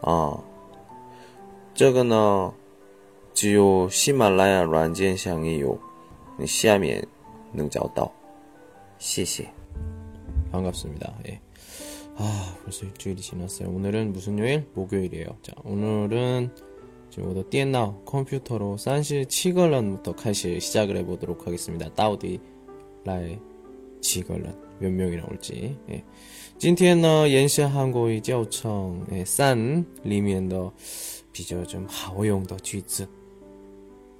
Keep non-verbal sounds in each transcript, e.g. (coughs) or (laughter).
啊？这个呢，只有喜马拉雅软件上也有，你下面能找到。谢谢。 반갑습니다. 예. 아, 벌써 일주일이 지났어요. 오늘은 무슨 요일? 목요일이에요. 자, 오늘은 지금 我的电脑 컴퓨터로 37个人부터开始 시작을 해보도록 하겠습니다. 到底来几个人몇 명이 나올지. 예. 今天呢，延伸韩国语教程三里面的比较좀好用的句子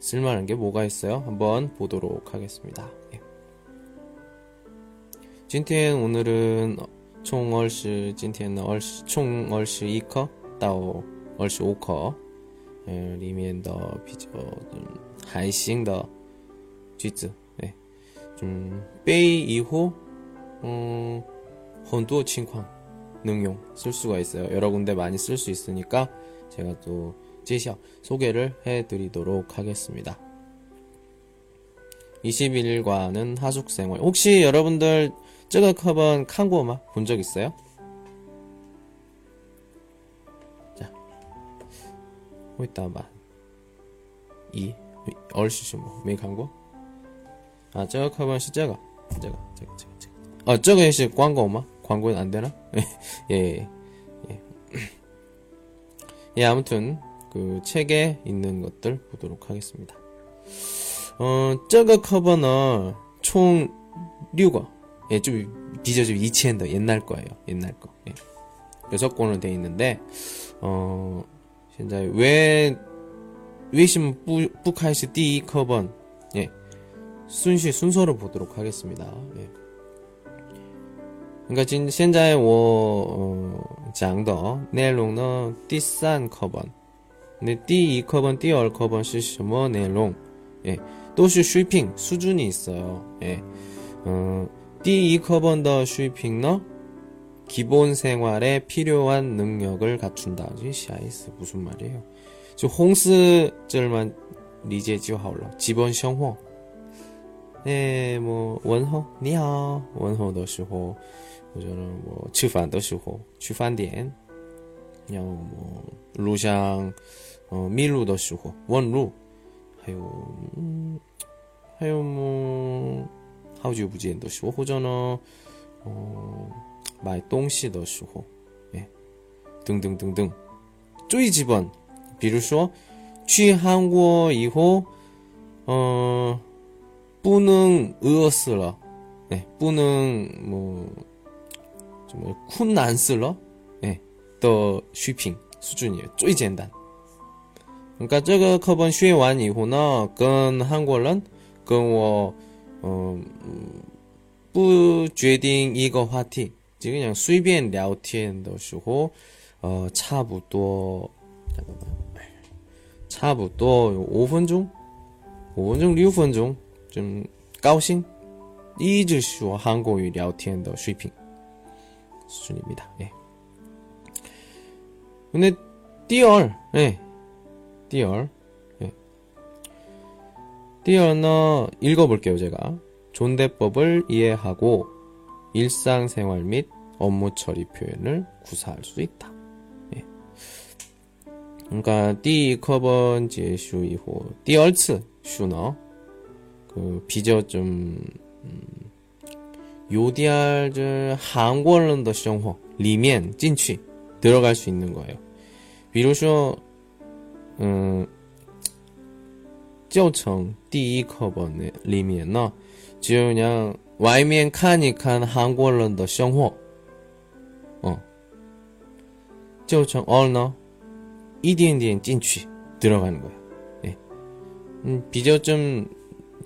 쓸만한 게 뭐가 있어요? 한번 보도록 하겠습니다. 예. 今天 오늘은 총 얼시 今天呢 얼시 총 얼시 2课 到 얼시 5课 에, 里面的比较还行的句子 네. 좀 빼이 이후 헌두어 칭쾅 능용 쓸 수가 있어요. 여러 군데 많이 쓸 수 있으니까 제가 또 제시어 소개를 해드리도록 하겠습니다. 21일과는 하숙생활 혹시 여러분들 쯔가커번 칸고마 본 적 있어요? 자, 호이따마 이 얼씨시모 뭐, 메이 칸고 아 쯔가커번 시제가 제가 제가 제가 제가 아 쯔가시 광고마 광고는 안 되나? (laughs) 예, 예, 예. (clears throat) 예, 아무튼 그 책에 있는 것들 보도록 하겠습니다. 어, 这个课本은 총 6권. 예, 좀 비저 좀 이치엔더 옛날 거예요. 옛날 거. 예. 여섯 권으로 돼 있는데 어, 현재 왜为什么 不开始 第一课本 예. 순시 순서를 보도록 하겠습니다. 예. 그러니까 지금 现在我讲的内容呢第三课本那第一课本第二课本是什么内容 예. 都是水平 수준이 있어요. 예. 어, 第一课本的 水平呢 기본 생활에 필요한 능력을 갖춘다. 시아이스 무슨 말이에요? 저 홍스절만 리제就好了. 기본 생활. 네, 뭐 원호, 你好, 원호的时候, 我觉得我吃饭的时候去饭店，然后我路上呃迷路的时候问路，还有嗯还有么好久不见的时候，或者呢嗯买东西的时候，哎等等等等，最基本，比如说去韩国以后，嗯、呃、不能饿死了，哎不能么。 좀, 困难死了, 예, 的水平 수준이에요. 最简单. 그러니까 这个课本学完以后呢，跟 한국人, 跟我 어, 不决定一个话题，就 그냥 随便聊天的时候, 어, 差不多差不多 5分钟, 5分钟 6分钟, 좀 高兴一直说 한국어 聊天的水平 수준입니다. 예. 근데 띠얼, 예. 띠얼. 예. 띠얼너 읽어볼게요, 제가. 존대법을 이해하고 일상생활 및 업무 처리 표현을 구사할 수 있다. 예. 그러니까 띠커번지의 슈이호 띠얼츠 슈너 그 비저 좀 음, 요디알 한국어的 生活 里面 진취 들어갈 수 있는 거예요. 比如说 음, 教程第一课本里面呢，只有그냥外面看一看韩国人的生活，哦，就从二呢一点点进去들어가는 거야. 예. 음, 比较좀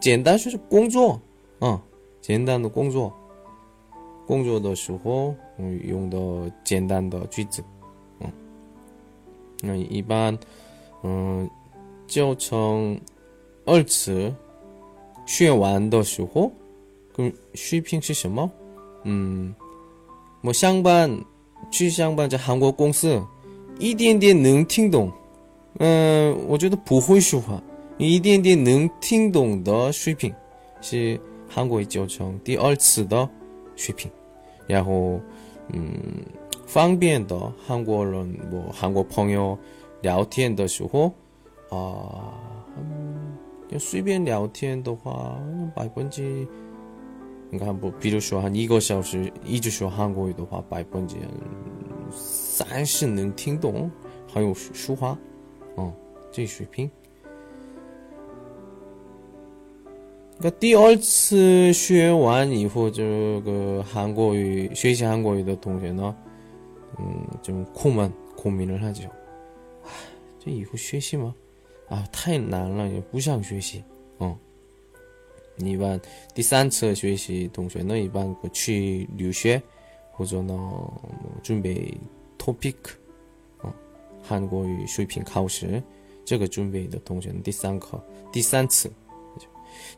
简单就是工作，啊，简单的工作。工作的时候嗯用的简单的句子，嗯，那一般，嗯，教程二次学完的时候，跟水平是什么？嗯，我上班去上班在韩国公司，一点点能听懂，嗯，我觉得不会说话，一点点能听懂的水平是韩国教程第二次的水平。然后，嗯，方便的韩国人，我韩国朋友聊天的时候，啊，就随便聊天的话，百分之，你看不，比如说哈一个小时一直说韩国语的话，百分之三十能听懂，还有说话，嗯，这水平。그러니까 第二次学完以后这个韩国语学习韩国语的同学呢 음, 좀 고만 고민을 하죠. 아, 저 이후 学习吗? 아, 太难了,不想学习. 어. 一般第三次学习同学呢一般去留学或者呢准备 토픽 어, 한국어 水平考试这个准备的同学第三课第三次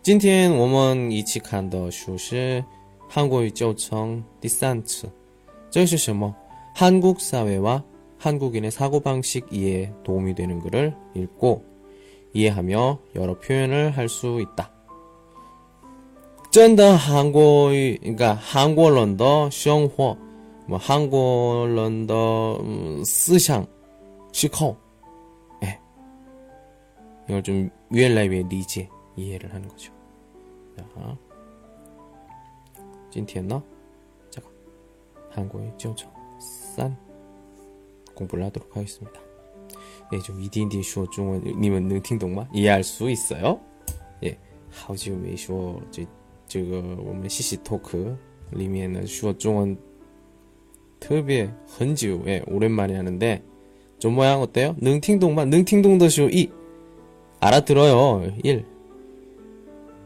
今天我们一起看的书是韩国语教程第三次。这是什么？한국사회와한국인의사고방식이해도움이되는글을읽고이해하며여러표현을할수있다真的韩国语，그러니까韩国人的生活，뭐韩国人的思想思考，哎，要좀越来越理解。 이해를 하는 거죠. 자, 今天呢, 제가 한국의 지어san 공부를 하도록 하겠습니다. 예, 좀 이디인디 슈어 중원 님은 능팅동마 이해할 수 있어요? 예, 하우지우 메이 슈어 저这个我们 CC 토크 里面呢 슈어 중원 特别很久 예, 오랜만에 하는데 좀 모양 어때요? 능팅동마 능팅동더 슈어 2 알아들어요. 1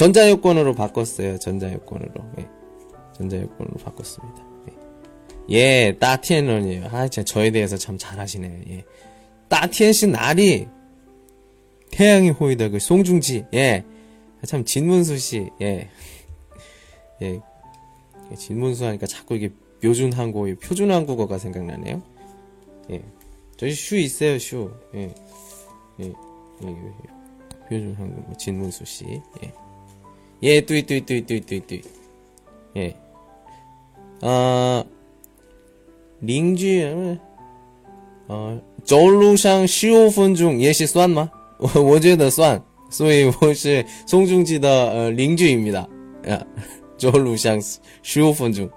전자여권으로 바꿨어요. 전자여권으로. 예. 전자여권으로 바꿨습니다. 예, 예 따티엔런이에요. 아, 진짜 저에 대해서 참 잘하시네. 예. 따티엔씨 날이 태양의 호이다 그 송중지. 예. 참 진문수 씨. 예. (laughs) 예. 진문수 하니까 자꾸 이게 묘준 한국어, 표준 한국어가 생각나네요. 예. 저희 슈 있어요, 슈. 예. 예. 예. 예. 표준 한국어 진문수 씨. 예. 也对对对对对对，哎，啊，邻居，啊，走路上十五分钟也是算吗？我我觉得算，所以我是宋仲基的呃邻居입니다 야， 走路上十五分钟，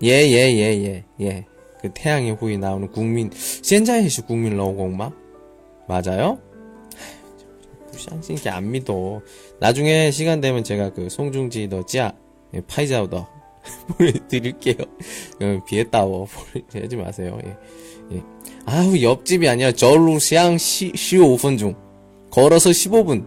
예예예예예그태양의후예나오는국민现在也是국민로공마맞아요不 相信게안 믿어 나중에 시간 되면 제가 그 송중지 더 짜, 예, 파이자오 더 (laughs) 보내드릴게요. 어, 비했다워 하지 마세요. 예. 예. 아우 옆집이 아니라 저루시앙 15분 중 걸어서 15분.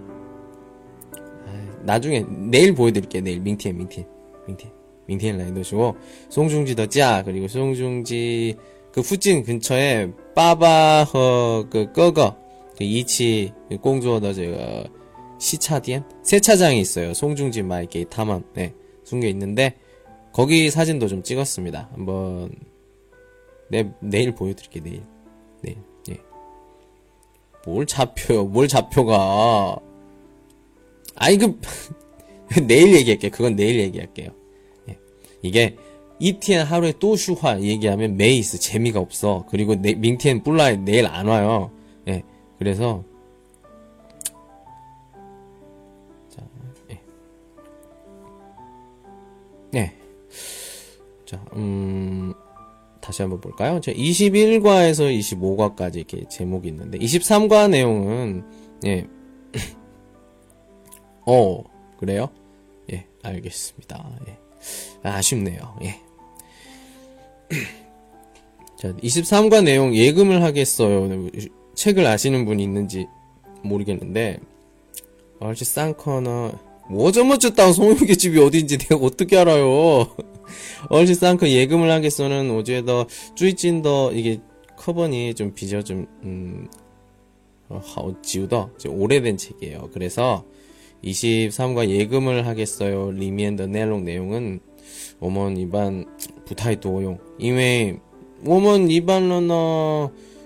아, 나중에 내일 보여드릴게요. 내일 민티에 민티에 민티에 민티에 라인도시고 송중지 더 짜, 그리고 송중지 그 후진 근처에 빠바허 그 꺼거 그 이치 공주어 제가 시차디엔 세차장이 있어요. 송중지 마이게 타만 네 숨겨 있는데 거기 사진도 좀 찍었습니다. 한번 내 내일 보여드릴게 내일 내일 예. 뭘 잡혀요? 뭘 잡혀가? 아이 그 (laughs) 내일 얘기할게. 그건 내일 얘기할게요. 예. 이게 一天 하루에 또 说话 얘기하면 没意思 재미가 없어. 그리고 내, 明天不来 내일 안 와요. 예. 그래서 자, 예. 네. 자, 음 다시 한번 볼까요? 자, 21과에서 25과까지 이렇게 제목이 있는데 23과 내용은 예. (clears throat) 어, 그래요? 예, 알겠습니다. 예. 아쉽네요. 예. (clears throat) 자, 23과 내용 예금을 하겠어요. 책을 아시는 분이 있는지 모르겠는데, 얼치 쌍커나, 뭐저뭐저 땅 송유기 집이 어딘지 내가 어떻게 알아요? (laughs) 얼치 쌍커 예금을 하겠어는 어제더 쭈이찐더 이게 커버니 좀 비저 좀, 음, 어, 지우더 오래된 책이에요. 그래서 23과 예금을 하겠어요. 리미엔더 내용 내용은 我们一般我们一般的呢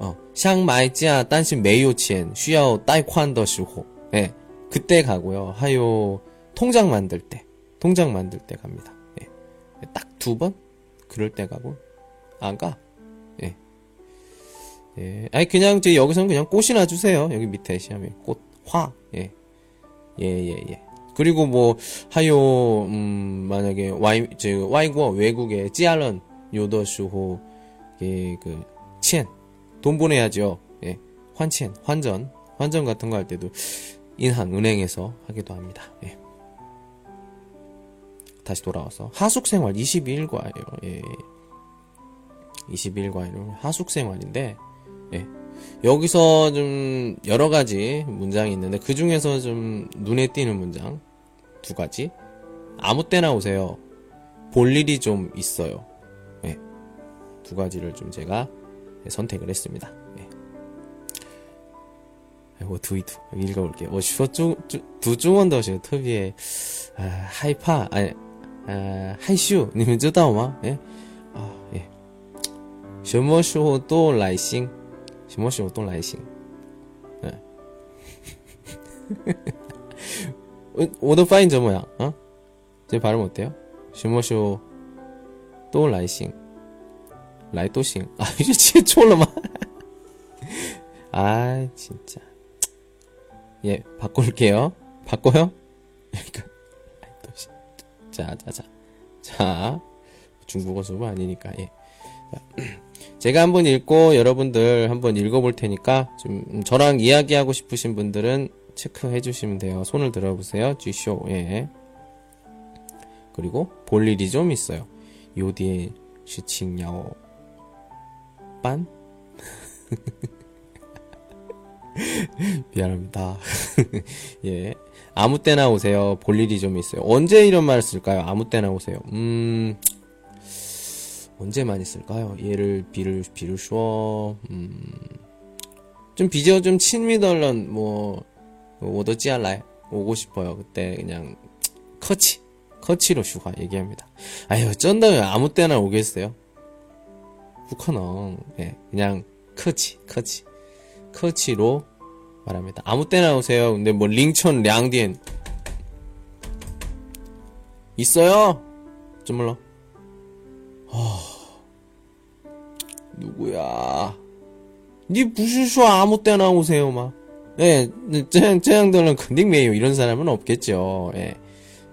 어, 샹마이지아 딴신 메이오치엔 쉬야오 따이콴더 시호. 예. 그때 가고요. 하요 통장 만들 때. 통장 만들 때 갑니다. 예. 딱두 번? 그럴 때 가고. 안 가? 예. 예. 아니 그냥 제 여기서는 그냥 꽃이나 주세요. 여기 밑에 시험에 꽃, 화. 예. 예, 예, 예. 그리고 뭐 하요 음 만약에 와이 즉 와이고 외국의 찌알런 요더슈호 예그 치엔 돈 보내야죠. 예. 환첸, 환전. 환전 같은 거 할 때도, 인한, 은행에서 하기도 합니다. 예. 다시 돌아와서. 하숙생활 22일과예요. 예. 21과예요. 하숙생활인데, 예. 여기서 좀 여러 가지 문장이 있는데 그 중에서 좀 눈에 띄는 문장 두 가지. 아무 때나 오세요. 볼 일이 좀 있어요. 네. 두 가지를 좀 제가 선택을 했습니다. 네. 뭐 두이두 읽어볼게요. 我说中读中文的时候特别啊害怕，哎，呃害羞，你们知道吗？ 예? 아, 예. 什么时候都来信什么时候都来行。嗯，我(laughs) 我的发音怎么样啊？这발음어때요什么时候都来行， 来都行啊？这记错了吗？아 (laughs) 진짜. 예, 바꿀게요. 바꿔요? 자, 자, 자. 자, 중국어 수업 아니니까, 예. (clears throat) 제가 한번 읽고 여러분들 한번 읽어볼 테니까 좀 저랑 이야기하고 싶으신 분들은 체크해 주시면 돼요. 손을 들어보세요. G쇼. 예. 그리고 볼 일이 좀 있어요. 요 뒤에 시칭야오 빤? (laughs) 미안합니다. (laughs) 예. 아무 때나 오세요. 볼 일이 좀 있어요. 언제 이런 말을 쓸까요? 아무 때나 오세요. 음, 언제 많이 쓸까요? 얘를 비를 비를 슈어 음, 좀 비교 좀 친미덜런 뭐 오더지알라이 오고 싶어요. 그때 그냥 커치 커치로 슈가 얘기합니다. 아유 쩐다면 아무 때나 오겠어요. 부커능 예, 그냥 커치 커치 커치로 말합니다. 아무 때나 오세요. 근데 뭐 링천 량디엔 있어요. 좀 몰라. 어... 누구야? 니 무슨 수 아무 때나 오세요, 막. 예, 쟤양, 쟤양들은肯定没有 이런 사람은 없겠죠. 예,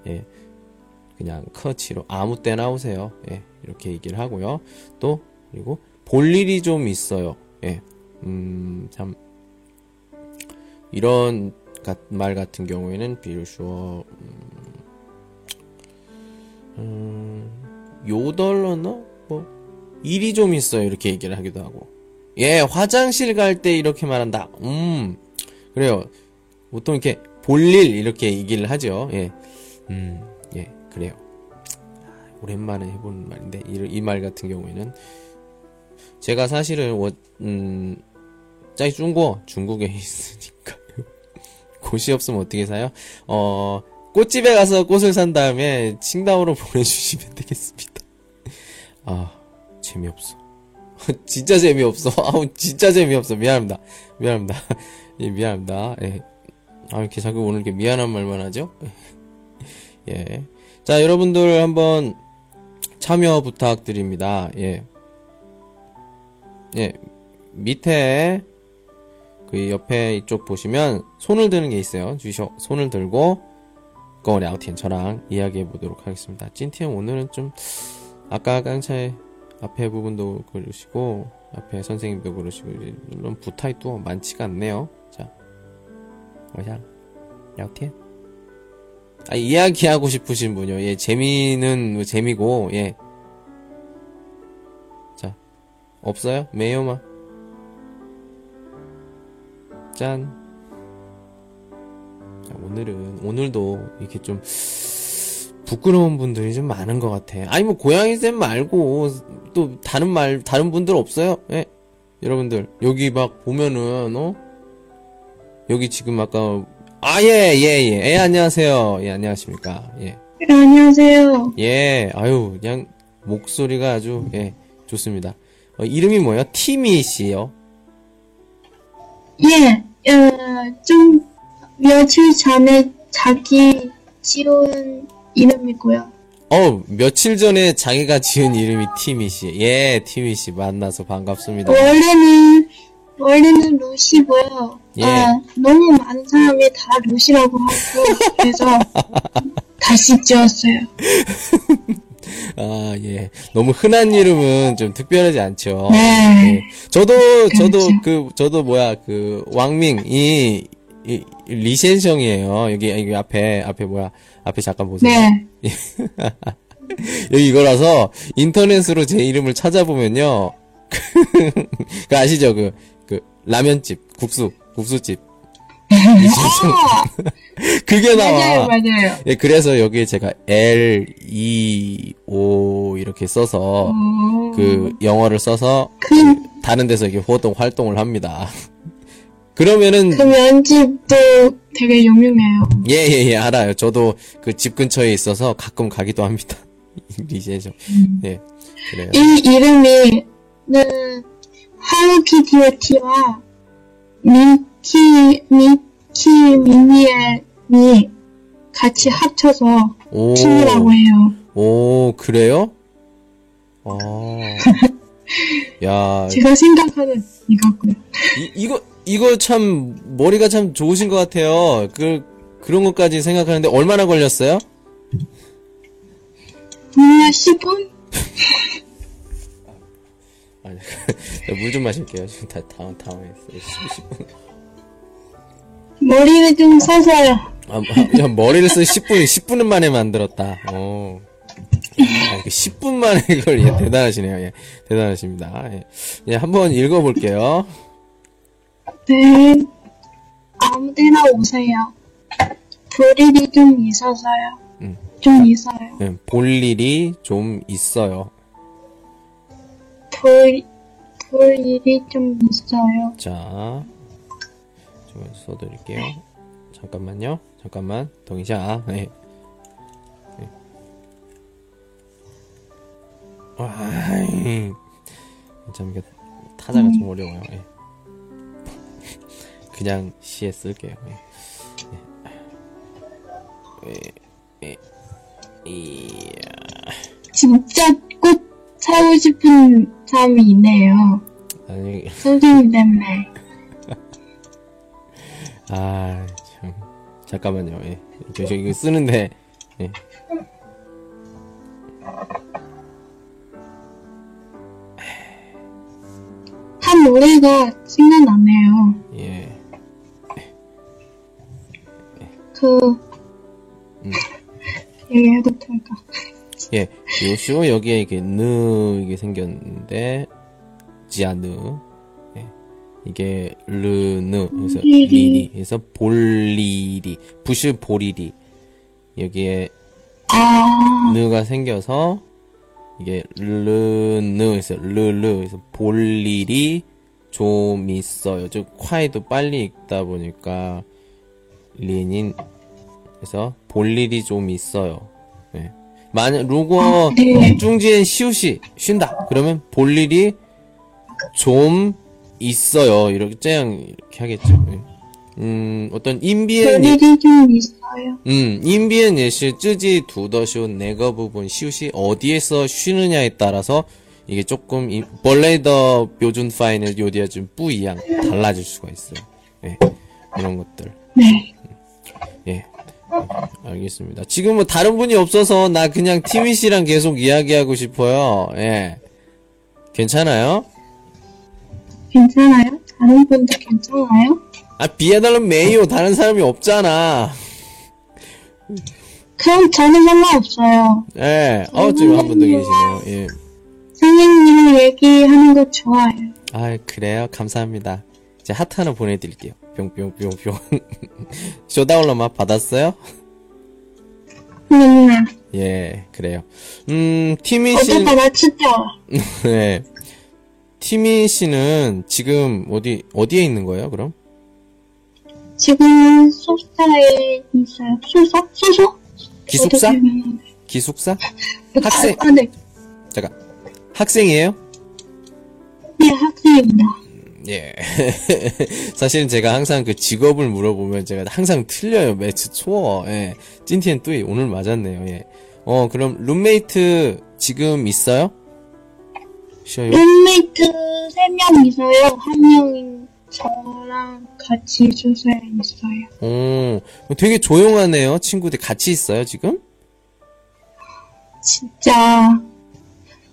예. 그냥 커치로 아무 때나 오세요. 예, 이렇게 얘기를 하고요. 또, 그리고 볼 일이 좀 있어요. 예, 음, 참, 이런 말 같은 경우에는 비루슈어, 음, 음, 요덜러너? 뭐, 일이 좀 있어요. 이렇게 얘기를 하기도 하고. 예, 화장실 갈 때 이렇게 말한다. 음, 그래요. 보통 이렇게 볼일 이렇게 얘기를 하죠. 예, 음, 예, 그래요. 오랜만에 해보는 말인데 이 말 같은 경우에는 제가 사실은 워, 음, 짜이 중고 중국에 (laughs) 있으니까 곳이 없으면 어떻게 사요? 어, 꽃집에 가서 꽃을 산 다음에 칭다오로 (laughs) 보내주시면 되겠습니다. 아, 재미없어. (laughs) 진짜 재미없어. 아우, 진짜 재미없어. 미안합니다. 미안합니다. 예, 미안합니다. 예. 아, 이렇게 자꾸 오늘 이렇게 미안한 말만 하죠? 예. 자, 여러분들 한번 참여 부탁드립니다. 예. 예, 밑에 그 옆에 이쪽 보시면 손을 드는 게 있어요. 주셔 손을 들고 거리 아웃티엔 저랑 이야기해 보도록 하겠습니다. 찐티엔 오늘은 좀 아까 깡차의 앞에 부분도 그러시고 앞에 선생님도 그러시고 물론 부타이 또 많지가 않네요. 자, 어향 야우티엔 아, 이야기하고 싶으신 분요. 예, 재미는 뭐 재미고 예. 없어요? 메요마. 짠. 자, 오늘은 오늘도 이렇게 좀 부끄러운 분들이 좀 많은 것 같아. 아니 뭐 고양이 쌤 말고 또 다른 말 다른 분들 없어요? 예? 여러분들 여기 막 보면은 어 여기 지금 아까 아예예예 예, 예, 예, 안녕하세요 예 안녕하십니까 예 네, 안녕하세요. 예, 아유, 그냥 목소리가 아주 예 좋습니다. 어, 이름이 뭐예요? 티미 씨요. 예, 어, 좀 며칠 전에 자기 지은 이름이고요. 어, 며칠 전에 자기가 지은 이름이 티미 씨. 예, 티미 씨 만나서 반갑습니다. 원래는 원래는 루시고요. 예. 아, 너무 많은 사람이 다 루시라고 하고 그래서 (laughs) 다시 지었어요. (laughs) 아, 예. 너무 흔한 이름은 좀 특별하지 않죠. 네. 예. 저도, 저도, 그렇죠. 그, 저도 뭐야, 그, 왕밍이, 이, 리센성이에요. 여기, 여기 앞에, 앞에 뭐야, 앞에 잠깐 보세요. 네. (laughs) 여기 이거라서 인터넷으로 제 이름을 찾아보면요. (laughs) 그 아시죠? 그, 그, 라면집, 국수, 국수집. 리센성. (laughs) 그게 나와. 맞아요, 맞아요. 예, 그래서 여기에 제가 L, E, O 이렇게 써서 음, 그 영어를 써서 그, 다른 데서 이렇게活动활동을 합니다. 그러면은 그 면집도 되게 유명해요. 예예 예 예, 알아요. 저도 그 집 근처에 있어서 가끔 가기도 합니다. (laughs) 리제죠. 예 그래요. 이 이름이 는 할로키티의 T와 미 키 미 키 미니의 미 같이 합쳐서 오, 팀이라고 해요. 오 그래요? 아, (laughs) 야 제가 생각하는 이거고요. 이, 이거 이거 참 머리가 참 좋으신 것 같아요. 그 그런 것까지 생각하는데 얼마나 걸렸어요? 음, 10분? (laughs) (laughs) 물 좀 마실게요. 지금 다 다운 당황했어요. 10분. 머리를 좀 써서요. 아, 아, 야, 머리를 쓴 10분, 10분 만에 만들었다. 어. 아, 10분 만에 이걸, 예, 대단하시네요. 예, 대단하십니다. 예, 예, 한번 읽어볼게요. 네. 아무 데나 오세요. 볼 일이 좀 있어서요. 음. 좀 있어요. 예, 볼 일이 좀 있어요. 볼, 볼 일이 좀 있어요. 자, 좀 써드릴게요. 잠깐만요. 잠깐만. 동의자. 네. 네. 아이. 참, 이게 타자가 좀 어려워요. 예. 그냥 시에 쓸게요. 이야. 진짜 꽃 사고 싶은 사람이 있네요. 아니, 선생님 때문에. 아, 참. 잠깐만요. 예. 저, 저 이거 쓰는데, 예. 한 노래가 생각나네요. 예. 그, 음. 얘기해도 될까? 예, 요쇼 여기에 이게 느 이게 생겼는데 지아느 이게 르느 그래서 리리 그래서 볼리리 부슈 보리리 여기에 아~ 느가 생겨서 이게 르느 그래서 르르 그래서 볼리리 좀 있어요. 즉 콰이도 빨리 읽다 보니까 리닌 그래서 볼일이 좀 있어요. 네. 만약 루거 아, 네. 중지엔 시우시 쉰다 그러면 볼일이 좀 있어요. 이렇게 짱 이렇게 하겠죠. 네. 음 어떤 인비엔 있어요. 음, 인비엔 예시 쯔지 두더쇼 네거 부분 쉬시 어디에서 쉬느냐에 따라서 이게 조금 이- 벌레더 표준 파인을 요디아 좀 뿌이양 달라질 수가 있어요. 예. 이런 것들. 네. 예. 알겠습니다. 지금 뭐 다른 분이 없어서 나 그냥 티미 씨랑 계속 이야기하고 싶어요. 예. 괜찮아요? 괜찮아요? 다른 분들 괜찮아요? 아, 비해달라면 메이요. 다른 사람이 없잖아. 그럼 저는 상관없어요. 예. 어, 지금 한 분 더 계시네요. 예. 선생님이랑 얘기하는 거 좋아요. 아, 그래요? 감사합니다. 이제 하트 하나 보내드릴게요. 뿅뿅뿅뿅. (laughs) 쇼다올러마 받았어요? 네. 예, 그래요. 음, 티미 씨, 어떡하나 진짜. (laughs) 네. 티미 씨는 지금 어디, 어디에 있는 거예요, 그럼? 지금 소속사에 있어요. 소속? 소속? 기숙사? 기숙사? 학생. 아, 네. 잠깐. 학생이에요? 네, 학생입니다. 예. (laughs) 사실은 제가 항상 그 직업을 물어보면 제가 항상 틀려요. 매치 초어. 예. 찐티엔 뚜이. 오늘 맞았네요. 예. 어, 그럼 룸메이트 지금 있어요? 쉬어요? 룸메이트 3명 있어요. 한 명은 저랑 같이 주소에 있어요. 오, 되게 조용하네요. 친구들 같이 있어요, 지금? 진짜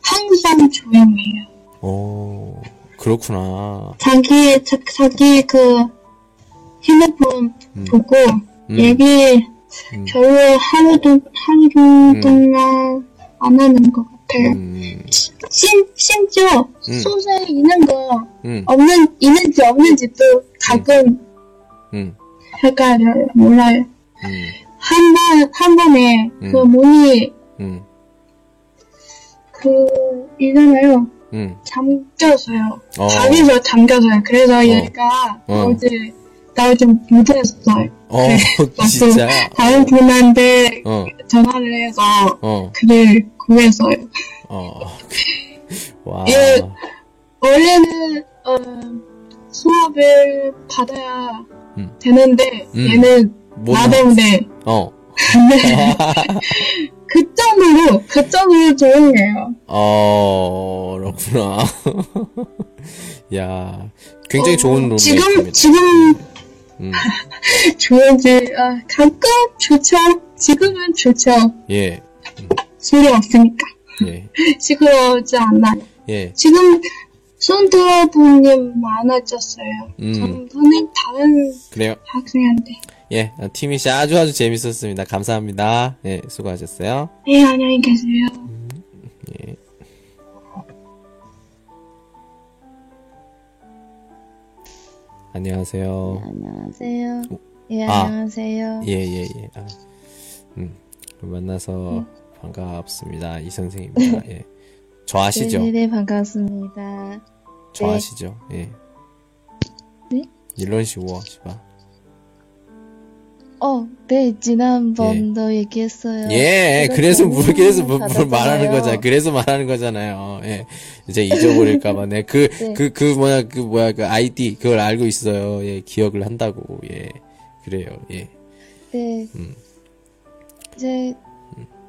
항상 조용해요. 오, 그렇구나. 자기, 자, 자기 그 핸드폰 음. 보고 음. 얘기 음. 별로 하루도, 하루 동안 안 하는 것 같아요. 음, 심, 심지어 음. 소설에 있는 거 음, 없는, 있는지 없는지도 가끔 음, 헷갈려요. 몰라요. 음, 한 번, 한 번에 그 음. 문이 음, 그, 있잖아요. 음. 잠겼어요. 어. 자기서 잠겼어요. 그래서 얘가 어. 어제 나오지 못했어요. 어, 네. (laughs) 진짜? 다른 분한테 어, 전화를 해서 어, 그를 구했어요. 어. (laughs) 와. 예. 원래는 어, 수업을 받아야 음. 되는데 음. 얘는 뭐, 나대인데 어, (laughs) 그 정도로 그 정도로 조용해요. 어, 그렇구나. (laughs) 야, 굉장히 어, 좋은 지금 룸메이트입니다. 지금 음, 좋은지 아, 가끔 좋죠. 지금은 좋죠. 예, 소리 없으니까 예, 시끄러우지 않나요? 예, 지금 손 들어보님 많아졌어요. 음. 저는 다른 그래요. 학생한테 예, 아, 티미 씨 아주 아주 재밌었습니다. 감사합니다. 예, 수고하셨어요. 네 안녕히 계세요. 예. 안녕하세요. 안녕하세요. 예, 아. 안녕하세요. 예, 예, 예. 아, 음, 만나서 반갑습니다. 이 선생입니다. (laughs) 예. 저 아시죠? 네, 네, 반갑습니다. 저 네. 아시죠? 예. 네? 일론 시워, 시바. 어, 네, 지난번도 얘기했어요. 예, 그래서 물, 그래서 물, 물 받았잖아요. 말하는 거잖아. 그래서 말하는 거잖아요. 예. 이제 잊어버릴까봐. 네. 그, 네. 그, 그, 뭐야, 그, 뭐야, 그 아이디, 그걸 알고 있어요. 예, 기억을 한다고. 예. 그래요. 예. 네. 음. 이제,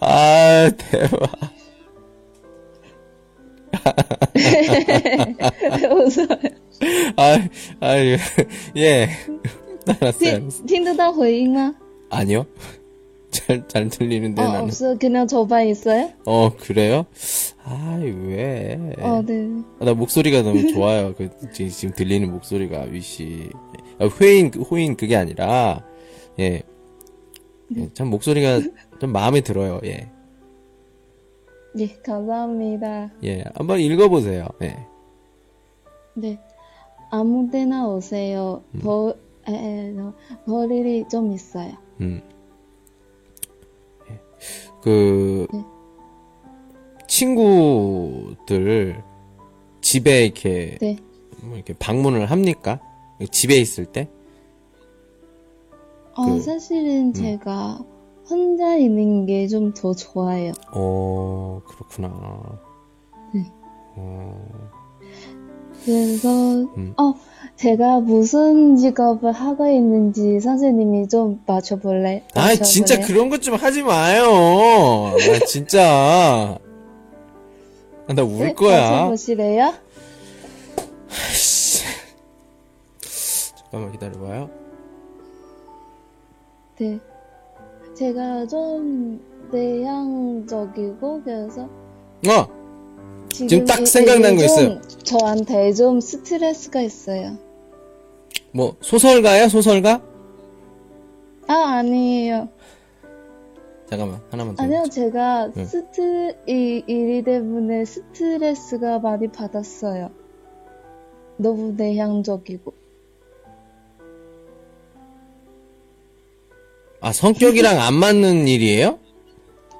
아, 대박. 왜 웃어요? 아, 아, 예. 예. 알았어요. 听听得到回音吗？ 아니요. 잘, 잘 들리는데, 어, 나는. 없어요. 그냥 저만 있어요? 어, 그래요? 아, 왜? 어, 네. 아, 나 목소리가 너무 좋아요. 그, 지- 지금 들리는 목소리가, 위씨. 아, 회인, 호인 그게 아니라, 예. 예, 참 목소리가 좀 마음에 들어요, 예. 예, 감사합니다. 예, 한번 읽어보세요, 예. 네. 아무 데나 오세요. 버, 에, 에, 어, 벌일이 좀 있어요. 음. 예. 그, 네. 친구들 집에 이렇게, 네. 뭐 이렇게 방문을 합니까? 집에 있을 때? 어, 그, 사실은 제가 혼자 있는 게 좀 더 좋아요. 어, 그렇구나. 네. 어, 그래서, 음. 어, 제가 무슨 직업을 하고 있는지 선생님이 좀 맞춰볼래? 아, 진짜? 그런 것 좀 하지 마요. 나 진짜. 아, 나울 네? 거야. 맞춰보시래요? 잠깐만 기다려봐요. 네. 제가 좀 내향적이고, 그래서 어! 지금 딱 이- 생각난 거좀 있어요. 저한테 좀 스트레스가 있어요. 뭐, 소설가야, 소설가? 아, 아니에요. 잠깐만, 하나만 더. 아니요, 제가 네. 스트, 이, 일 때문에 스트레스가 많이 받았어요. 너무 내향적이고. 아, 성격이랑 안 맞는 일이에요?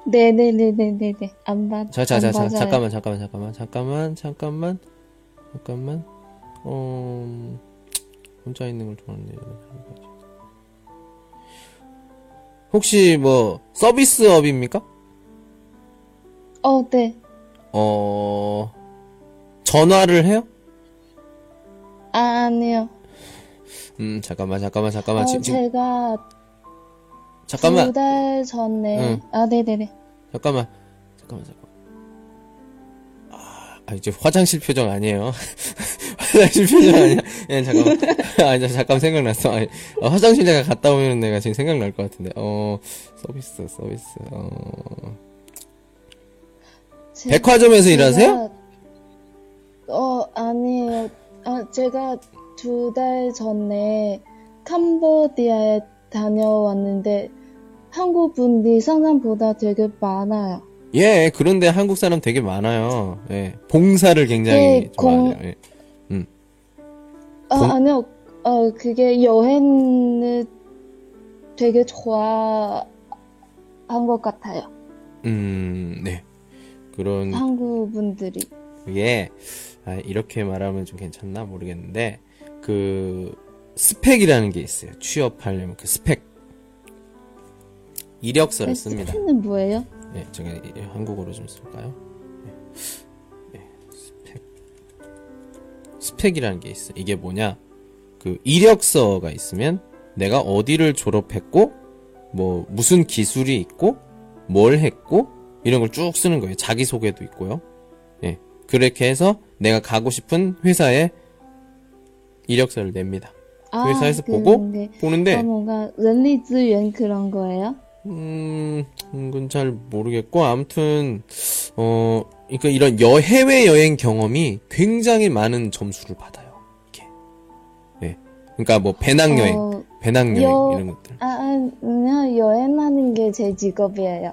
네네네네네네. 안 받, 자, 자, 안 자, 자. 잠깐만, 잠깐만, 잠깐만, 잠깐만, 잠깐만, 잠깐만. 어, 음, 혼자 있는 걸 좋아하는데. 혹시 뭐, 서비스업입니까? 어, 네. 어, 전화를 해요? 아, 아니요. 음, 잠깐만, 잠깐만, 잠깐만, 어, 지금, 제가 잠깐만, 두 달 전에, 응. 아, 네네네. 잠깐만, 잠깐만, 잠깐만. 아, 아, 이제 화장실 표정 아니에요. (laughs) 화장실 표정 아니야. 예, 잠깐만. (laughs) 아, 이제 잠깐 생각났어. 아니, 어, 화장실 내가 갔다 오면 내가 지금 생각날 것 같은데. 어, 서비스, 서비스, 어. 제- 백화점에서 일하세요? 제가- 어, 아니에요. 아, 제가 두 달 전에 캄보디아에 다녀왔는데 한국 분들이 상상보다 되게 많아요. 예, 그런데 한국 사람 되게 많아요. 예, 봉사를 굉장히 네, 공- 좋아해요. 예. 아, 공- 아니요. 어, 그게 여행을 되게 좋아한 것 같아요. 음, 네. 그런 한국 분들이. 그게 아, 이렇게 말하면 좀 괜찮나 모르겠는데 그 스펙이라는 게 있어요. 취업하려면 그 스펙 이력서를 씁니다. 스펙은 뭐예요? 네, 제가 한국어로 좀 쓸까요? 네. 네, 스펙 스펙이라는 게 있어. 요 이게 뭐냐? 그 이력서가 있으면 내가 어디를 졸업했고 뭐 무슨 기술이 있고 뭘 했고 이런 걸 쭉 쓰는 거예요. 자기 소개도 있고요. 예. 그렇게 해서 내가 가고 싶은 회사에 이력서를 냅니다. 아, 회사에서 보고 근데 보는데 어, 뭔가 런리즈연 그런 거예요? 음, 그건 잘 모르겠고, 아무튼, 어, 그러니까 이런 여, 해외 여행 경험이 굉장히 많은 점수를 받아요. 이게. 예. 그러니까 뭐, 배낭여행, 어, 배낭여행, 여- 이런 것들. 아, 아, 그냥 여행하는 게 제 직업이에요.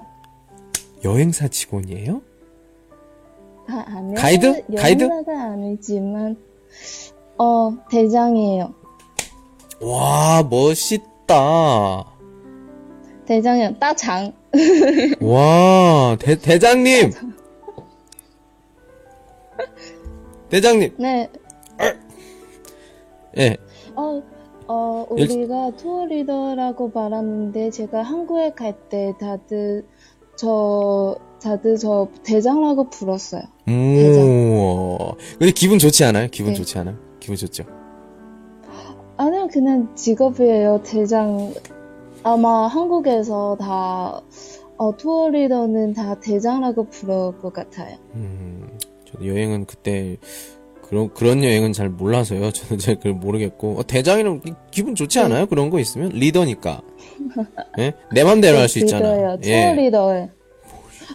여행사 직원이에요? 아, 아니요. 가이드? 가이드? 여행사가 아니지만, 어, 대장이에요. 와, 멋있다. 대장이요. 따장. 와, 대, 대장님! 대장님, 네. 예, 어, 어, 일- 우리가 투어 리더라고 말하는데, 제가 한국에 갈 때 다들, 저, 다들 저 대장라고 불렀어요. 오, 근데 기분 좋지 않아요? 기분 네. 좋지 않아요? 기분 좋죠? 아니요, 그냥 직업이에요. 대장. 아마 한국에서 다, 어, 투어 리더는 다 대장라고 부를 것 같아요. 음, 저도 여행은 그때 그런 그런 여행은 잘 몰라서요. 저는 잘 그걸 모르겠고 어, 대장이랑 기- 기분 좋지 않아요? 그런 거 있으면 리더니까. 예? 내 맘대로 할 수 있잖아. 리더예요. 예. 저 리더예요.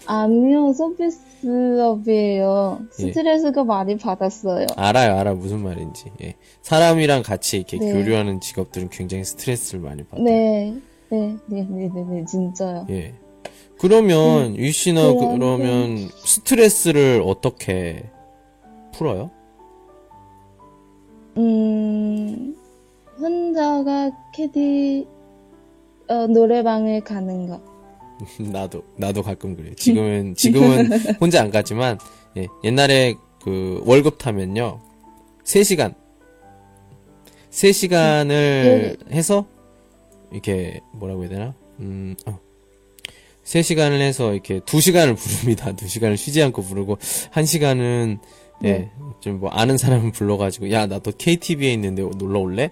아니요, 서비스업이에요. 예. 스트레스가 많이 받았어요. 알아요, 알아 무슨 말인지. 예. 사람이랑 같이 이렇게 네. 교류하는 직업들은 굉장히 스트레스를 많이 받아요. 네, 네, 네, 네, 네, 네, 진짜요. 예. 그러면 유 씨는 그런데- 그러면 스트레스를 어떻게 풀어요? 음, 혼자가 캐디, 어, 노래방에 가는 거. (laughs) 나도 나도 가끔 그래요. 지금은 지금은 (laughs) 혼자 안 가지만 예, 옛날에 그 월급 타면요. 3시간 3시간을 해서 이렇게 뭐라고 해야 되나? 음. 어. 3시간을 해서 이렇게 2시간을 부릅니다. 2시간을 쉬지 않고 부르고 1시간은 예, 좀 뭐 아는 사람을 불러 가지고 야, 나 또 KTV에 있는데 놀러 올래?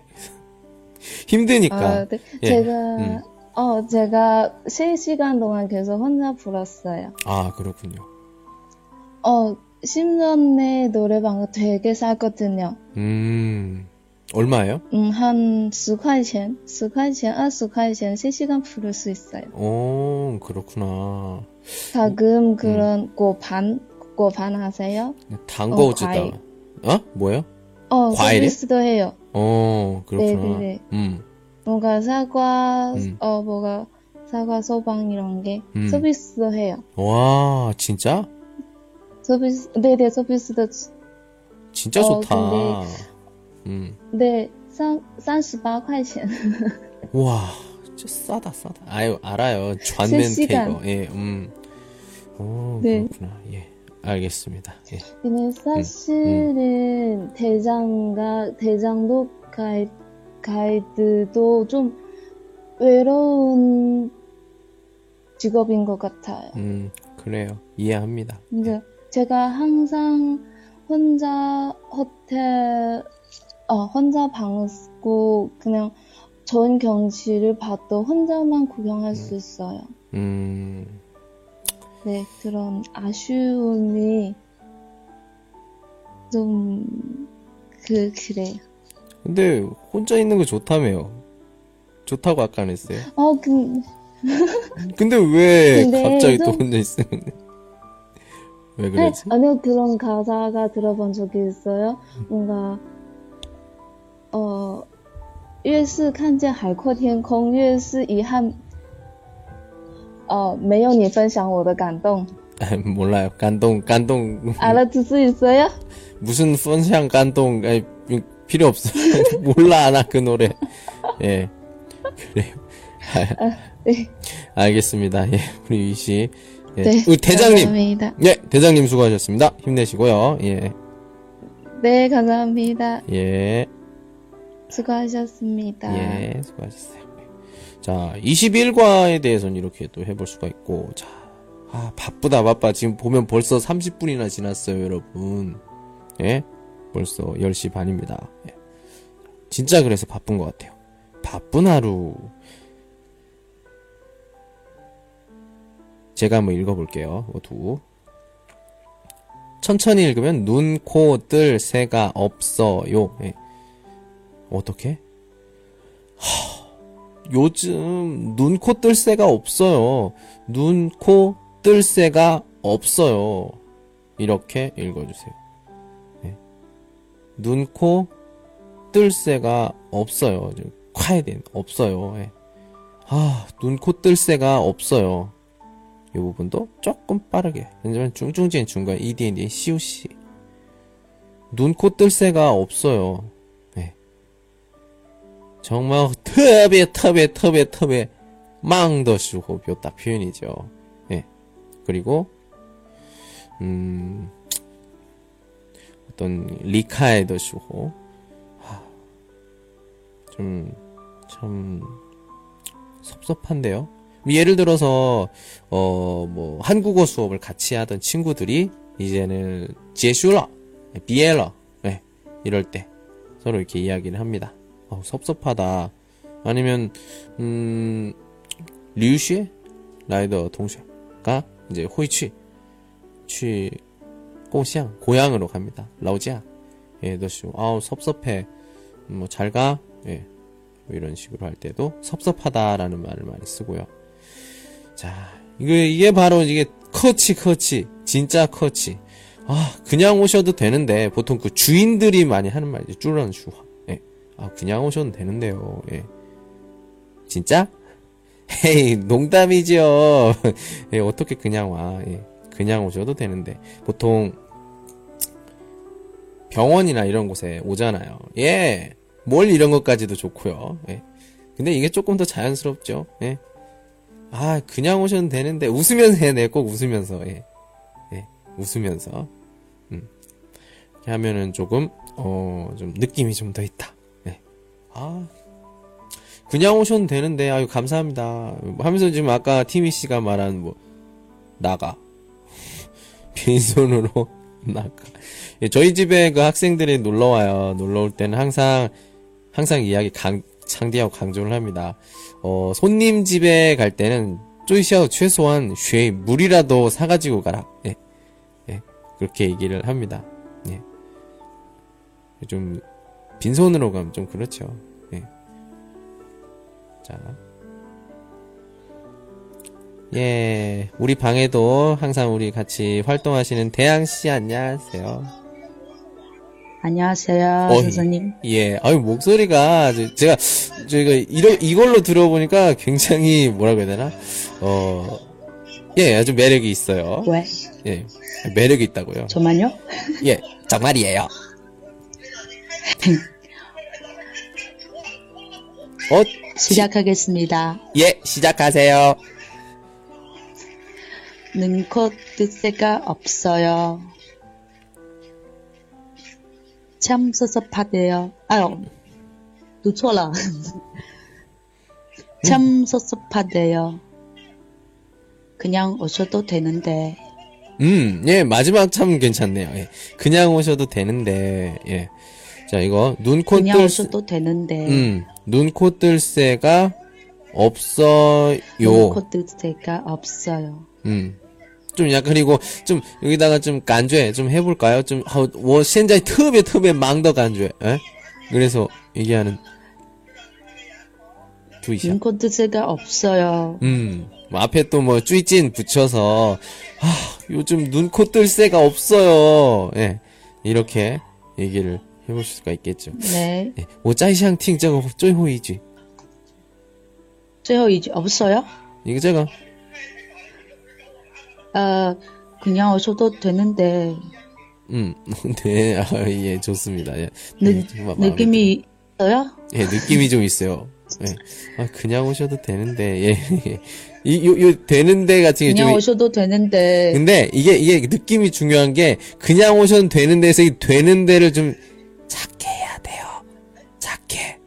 힘드니까. 아, 네. 예, 제가, 음. 어, 제가 3시간 동안 계속 혼자 불었어요. 아, 그렇군요. 어, 10년 내 노래방은 되게 싸거든요. 음. 얼마예요? 음, 한 10块钱, 10块钱, 20块钱, 3시간 부를 수 있어요. 오, 그렇구나. 가끔 그런 고반, 고반 하세요? 단거 어, 어쨌다. 과일. 어? 뭐요? 어, 과일이요? 서비스도 해요. 어, 그렇구나. 네네네. 음, 뭔가 사과, 음. 어, 뭐가, 사과, 소방 이런 게 음. 서비스도 해요. 와, 진짜? 서비스, 네네, 서비스도, 진짜 어, 좋다. 근데- 음, 네, 3, 38块钱. 와, 진짜 싸다, 싸다. 아유, 알아요. 좌면. 케이거. 예, 음. 오, 네. 그렇구나. 예, 알겠습니다. 예. 근데 사실은 대장과 대장도 가이, 가이드도 좀 외로운 직업인 것 같아요. 음, 그래요. 이해합니다. 근데 제가 항상 혼자 호텔, 어, 혼자 방 쓰고 그냥 좋은 경치를 봐도 혼자만 구경할 수 있어요. 음, 네, 그런 아쉬움이 좀, 그, 그래요. 근데 혼자 있는 거 좋다며요. 좋다고 아까 안 했어요. 어, 그, (laughs) 근데 왜 근데 갑자기 또 좀- 혼자 있었는데? 왜 네, 그러지? 아니요, 그런 가사가 들어본 적이 있어요. 뭔가, 어, 越是看见海阔天空，越是遗憾，呃，没有你分享我的感动。 아, 몰라요. 깐동, 깐동. 알아들 수 있어요? 무슨 펀샹 깐동, 아니, 필요 없어. 몰라, 나 그 노래. 예. 그래요. 네. 알겠습니다. 예, 우리 유씨. 예. 네, 우리 대장님. 감사합니다. 예, 대장님 수고하셨습니다. 힘내시고요. 예, 네, 감사합니다. 예, 수고하셨습니다. 예, 수고하셨어요. 자, 21과에 대해서는 이렇게 또 해볼 수가 있고, 자, 아, 바쁘다, 바빠. 지금 보면 벌써 30분이나 지났어요, 여러분. 예? 벌써 10시 반입니다. 예. 진짜 그래서 바쁜 것 같아요. 바쁜 하루. 제가 한번 읽어볼게요. 모두. 천천히 읽으면 눈, 코, 뜰, 새가 없어요. 예. 어떻게? 요즘 눈, 코, 뜰 새가 없어요. 눈, 코, 뜰 새가 없어요. 이렇게 읽어주세요. 네. 눈, 코, 뜰 새가 없어요. 좀 콰이된 없어요. 예. 아, 눈, 코, 뜰 새가 없어요. 이 부분도 조금 빠르게. 왜냐면 중중지엔 중간 EDND COC. 눈, 코, 뜰 새가 없어요. 네. 정말特别特别特别特别忙的时候 묘다 표현이죠. 예. 그리고 음 어떤 리카의 더 시호 좀참 섭섭한데요. 예를 들어서 어 뭐 한국어 수업을 같이 하던 친구들이 이제는 제슈러, 비엘러 네, 이럴 때 서로 이렇게 이야기를 합니다. 어, 섭섭하다. 아니면 음 류슈 라이더 동시가 이제 호이취 취 고향 고향으로 갑니다. 라오지아 예, 너쇼. 아우, 섭섭해. 뭐, 잘 가? 예. 뭐 이런 식으로 할 때도 섭섭하다라는 말을 많이 쓰고요. 자, 이거, 이게 바로 이게 커치, 커치. 진짜 커치. 아, 그냥 오셔도 되는데, 보통 그 주인들이 많이 하는 말이죠. 쭈런 슈화. 예. 아, 그냥 오셔도 되는데요. 예. 진짜? (laughs) 헤이, 농담이죠. (laughs) 예, 어떻게 그냥 와. 예. 그냥 오셔도 되는데. 보통, 병원이나 이런 곳에 오잖아요. 예. 뭘 이런 것까지도 좋고요. 예. 근데 이게 조금 더 자연스럽죠. 예. 아, 그냥 오셔도 되는데 웃으면서 해내. 꼭 웃으면서. 예. 예. 웃으면서. 음. 하면은 조금 어, 좀 느낌이 좀 더 있다. 예. 아. 그냥 오셔도 되는데 아유 감사합니다. 하면서 지금 아까 티미 씨가 말한 뭐 나가. (laughs) 빈손으로 (laughs) 나가. 예, 저희 집에 그 학생들이 놀러 와요. 놀러 올 때는 항상 항상 이야기 강 창디하고 강조를 합니다. 어, 손님 집에 갈 때는 쪼이셔 최소한 쉐 물이라도 사가지고 가라. 예, 예, 그렇게 얘기를 합니다. 예, 좀 빈손으로 가면 좀 그렇죠. 예, 자, 예, 우리 방에도 항상 우리 같이 활동하시는 대양 씨 안녕하세요. 안녕하세요, 어이. 선생님. 예, 아유, 목소리가, 저- 제가, 저희가, 이러, 이걸로 들어보니까 굉장히, 뭐라고 해야 되나? 어, 예, 아주 매력이 있어요. 왜? 예, 매력이 있다고요. 정말요? 예, 정말이에요. 어? 어? 시작하겠습니다. 예, 시작하세요. 능컷 뜻새가 없어요. 참 섭섭하대요. 아유, 놓쳐라. (laughs) 참 섭섭하대요. 그냥 오셔도 되는데. 음, 예, 마지막 참 괜찮네요. 예. 그냥 오셔도 되는데, 예. 자, 이거 눈코뜰 또 되는데. 음, 눈코뜰새가 없어요. 눈코뜰새가 없어요. 음. 좀 약간 그리고 좀 여기다가 좀 간죄 좀 해볼까요? 좀워 아, 신자이 터베 터베 망더 간죄. 에? 예? 그래서 얘기하는 눈코뜰새가 없어요. 음. 뭐 앞에 또 뭐 쭈이찐 붙여서 아, 요즘 눈코뜰새가 없어요. 예. 이렇게 얘기를 해볼 수가 있겠죠. 네. 예. 我在想听这个最后一句.最后一句 없어요? 이거 제가 어, 그냥 오셔도 되는데. 음. (laughs) 네. 아, 예, 좋습니다. 예. 느, 네, 정말 마음에 느낌이 있어요? 예, 느낌이 좀 있어요. 예. 아, 그냥 오셔도 되는데, 예. 이, 요, 요, 되는데 같은 게 그냥 좀. 오셔도 되는데. 근데 이게, 이게 느낌이 중요한 게, 그냥 오셔도 되는데에서 이 되는 데를 좀 작게 해야 돼요. 작게.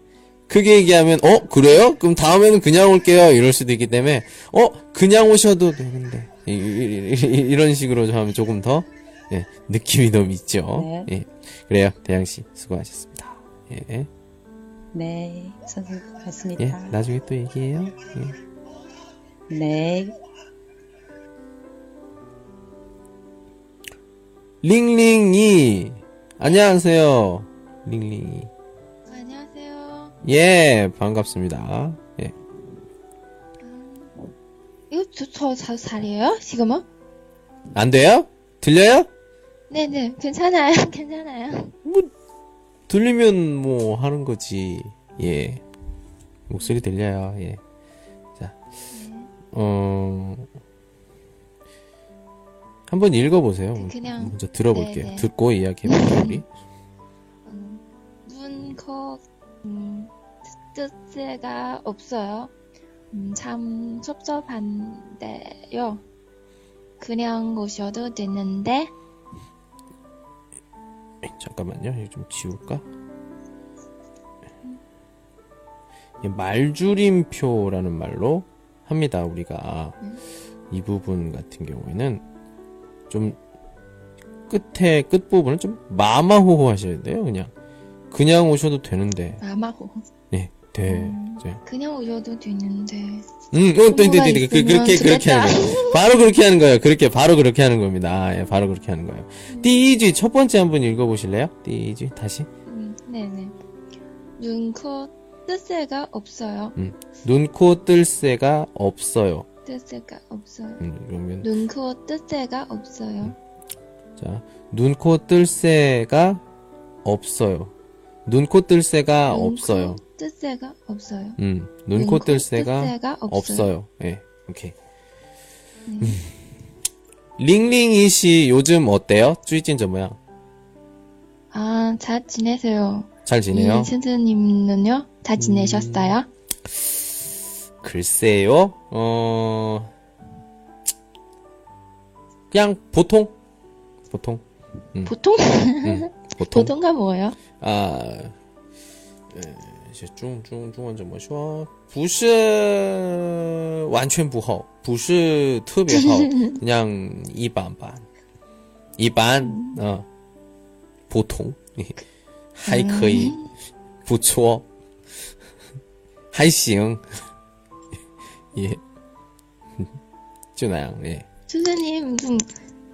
크게 얘기하면, 어, 그래요? 그럼 다음에는 그냥 올게요. 이럴 수도 있기 때문에, 어, 그냥 오셔도 되는데. 이, 이, 이, 이런 식으로 좀 하면 조금 더, 예, 느낌이 너무 있죠. 네. 예. 그래요. 대양 씨, 수고하셨습니다. 예. 네, 선생님 고맙습니다. 예, 나중에 또 얘기해요. 예. 네, 링링이 안녕하세요. 링링이 안녕하세요. 예 반갑습니다. 예 이거 저, 저, 저 잘해요? 지금은? 안 돼요? 들려요? 네네, 괜찮아요. (laughs) 괜찮아요. 들리면 뭐 하는 거지. 예 목소리 들려요. 예. 자, 어 한번 읽어보세요. 그냥- 먼저 들어볼게요. 네네. 듣고 이야기해볼게요 우리. 뜻새가 없어요. 음, 참 섭섭한데요. 그냥 오셔도 되는데, 잠깐만요. 이거 좀 지울까? 이 말줄임표라는 말로 합니다. 우리가 이 부분 같은 경우에는 좀 끝에 끝 부분을 좀 마마호호 하셔야 돼요. 그냥 그냥 오셔도 되는데 마마호. 돼. 이제. 그냥 오셔도 되는데. 음, 어, 또, 또, 또, 부모가 그, 그, 그렇게, 그렇게. 하는 거예요. 바로 그렇게 하는 거예요. 그렇게, 바로 그렇게 하는 겁니다. 아, 예, 바로 그렇게 하는 거예요. 띠이지 첫 번째 한번 읽어보실래요? 띠이지 다시. 음, 네네. 눈, 코, 뜻새가 없어요. 눈, 코, 뜰 새가 없어요. 뜻새가 없어요. 음, 그러면, 눈, 코, 뜻새가 없어요. 자, 눈, 코, 뜰 새가 없어요. 눈, 코, 뜰 새가 눈, 없어요. 코, 뜻새가 없어요. 음, 눈, 코, 뜰 새가 없어요. 예, 오케이. 음. 링링이 씨 요즘 어때요? 最近怎么样. 아, 잘 지내세요. 잘 지내요? 이 선생님은요? 잘 지내셨어요? 글쎄요, 어, 그냥 보통? 보통? 보통? 음, 보통? 보통가 뭐예요? 啊，呃，是中中中文怎么说？不是完全不好，不是特别好，(laughs) 그냥一般般，一般啊，普通，还可以，不错，还行，也，就那样，哎。 선생님, 좀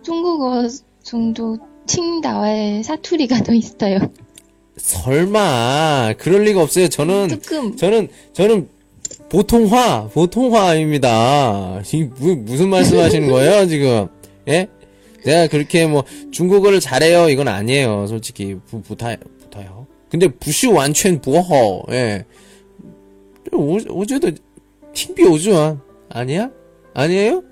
중국어 정도 칭다오에 사투리가 더 있어요. 설마 그럴 리가 없어요. 저는 조금. 저는 저는 보통화 보통화입니다. 이 무, 무슨 말씀하시는 거예요 지금? 예? 내가 그렇게 뭐 중국어를 잘해요 이건 아니에요. 솔직히 부, 부타 부타요. 근데 부시 완전 부허. 예. 오, 어제도 팀비 오주아 아니야? 아니에요?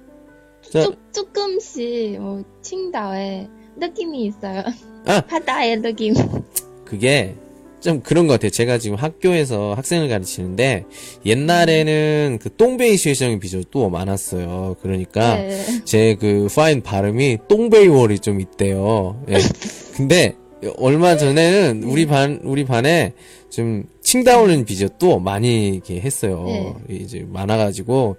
자, 조, 조금씩 뭐 칭다오에 느낌이 있어요. 아! 바다의 느낌. (laughs) 그게 좀 그런 것 같아요. 제가 지금 학교에서 학생을 가르치는데 옛날에는 그 똥베이 쉐성이 비교도 많았어요. 그러니까 네. 제그 파인 발음이 똥베이월이 좀 있대요. 예. 근데 얼마 전에는 우리 반 우리 반에 좀 칭다오는 비교도 많이 이렇게 했어요. 네. 이제 많아가지고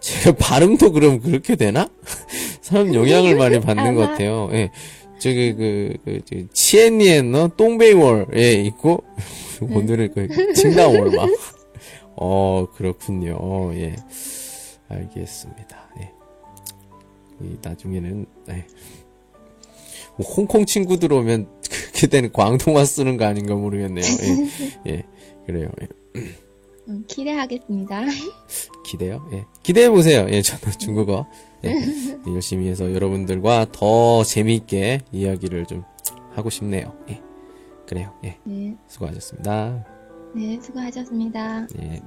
제가 발음도 그럼 그렇게 되나? (laughs) 사람 영향을 많이 받는 것. 같아요. 예. 저기 그, 그, 저, 치엔니엔너 똥베이월에 있고 (laughs) 오늘은 그 칭다월 막. 어 그렇군요. 예. 알겠습니다. 예. 이 나중에는 예. 뭐 홍콩 친구들 오면 그때는 광동화 쓰는 거 아닌가 모르겠네요. 예. 예. 그래요. 예. 음, 기대하겠습니다. 기대요. 예. 기대해 보세요. 예, 저도 중국어 예, 열심히 해서 여러분들과 더 재미있게 이야기를 좀 하고 싶네요. 예. 그래요. 예. 네, 수고하셨습니다. 네, 수고하셨습니다. 예.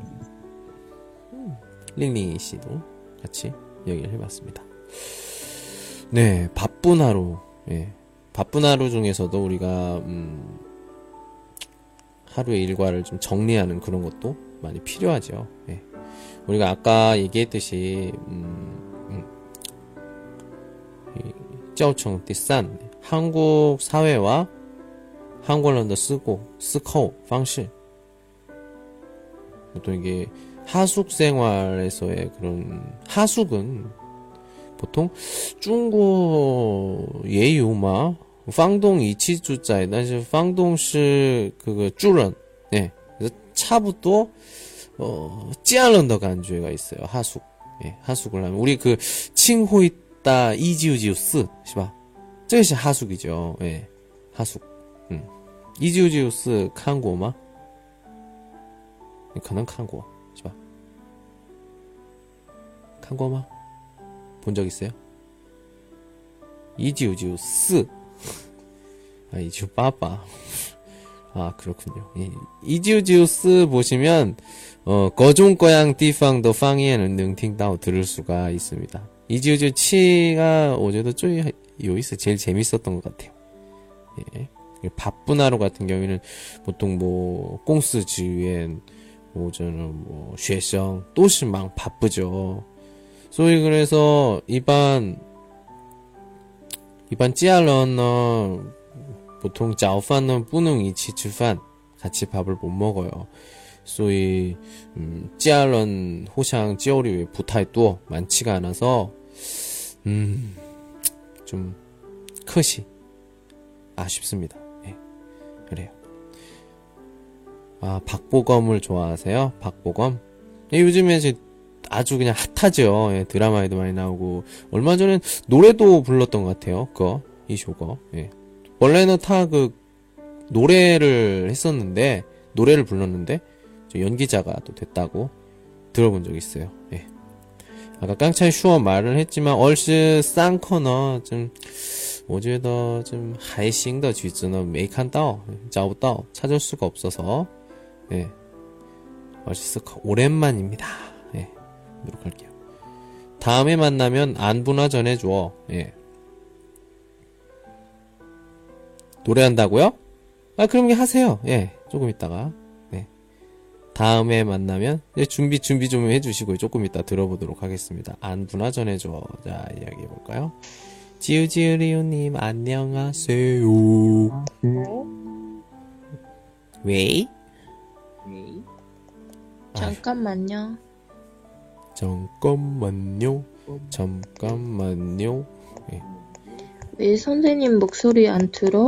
링링이 씨도 같이 이야기를 해봤습니다. 네, 바쁜 하루. 예. 바쁜 하루 중에서도 우리가 음, 하루의 일과를 좀 정리하는 그런 것도 많이 필요하죠. 예. 우리가 아까 얘기했듯이 음, 较程 띠싼 한국 사회와 한국어를 쓰고 스커 방식 보통 이게 하숙 생활에서의 그런 하숙은 보통 중국 예유마 팡동 이치주자에 다시 팡동시 그거 줄은 예 그래서 차부터 어 찌알런더 간주가 있어요. 하숙 예 하숙을 하면. 우리 그 칭호이 없다 이지우지우스 시바. 저것이 하숙이죠. 예 하숙. 음. 이지우지우스 한국마? 가능 한국 시바. 한국마? 본 적 있어요? 이지우지우스. (laughs) 아 이지우 빠빠. (laughs) 아 그렇군요. 예, 이지우지우스 보시면 어 거종거양 띠팡 더 팡이에는 능팅다오 들을 수가 있습니다. 이지우지우 치가 어제도 쪼이 요이스 제일 재밌었던 것 같아요. 예. 바쁜 하루 같은 경우에는 보통 뭐, 꽁스 지엔, 뭐, 저는 뭐, 쉐성, 또시망 바쁘죠. 소위 그래서, 이반, 이반 찌알런어, 보통 자오판은 뿌능 이치 吃饭 같이 밥을 못 먹어요. 소위 음, 찌알런 호샹 찌오리에 부타이 또 많지가 않아서 음, 좀 크시 아쉽습니다. 예, 그래요. 아, 박보검을 좋아하세요? 박보검? 예, 요즘에 이제 아주 그냥 핫하죠. 예, 드라마에도 많이 나오고. 얼마 전엔 노래도 불렀던 것 같아요. 그거, 이 쇼거. 예. 원래는 다 그, 노래를 했었는데, 노래를 불렀는데, 저 연기자가 또 됐다고 들어본 적 있어요. 예. 아까 깡차이 슈어 말을 했지만, 얼스 쌍커너, 좀, 我觉得좀 하이싱더 쥐즈는 메이칸다오, 짜오다오 찾을 수가 없어서, 예. 얼스 오랜만입니다. 예. 노력할게요. 다음에 만나면 안부나 전해줘. 예. 노래한다고요? 아, 그럼 하세요. 예. 조금 있다가. 네. 다음에 만나면 예, 준비 준비 좀 해주시고 조금 이따 들어보도록 하겠습니다. 안부나 전해줘. 자 이야기해 볼까요? 지우지우리우님 안녕하세요. 왜? 잠깐만요. 잠깐만요. 잠깐만요. 왜 선생님 목소리 안 들어?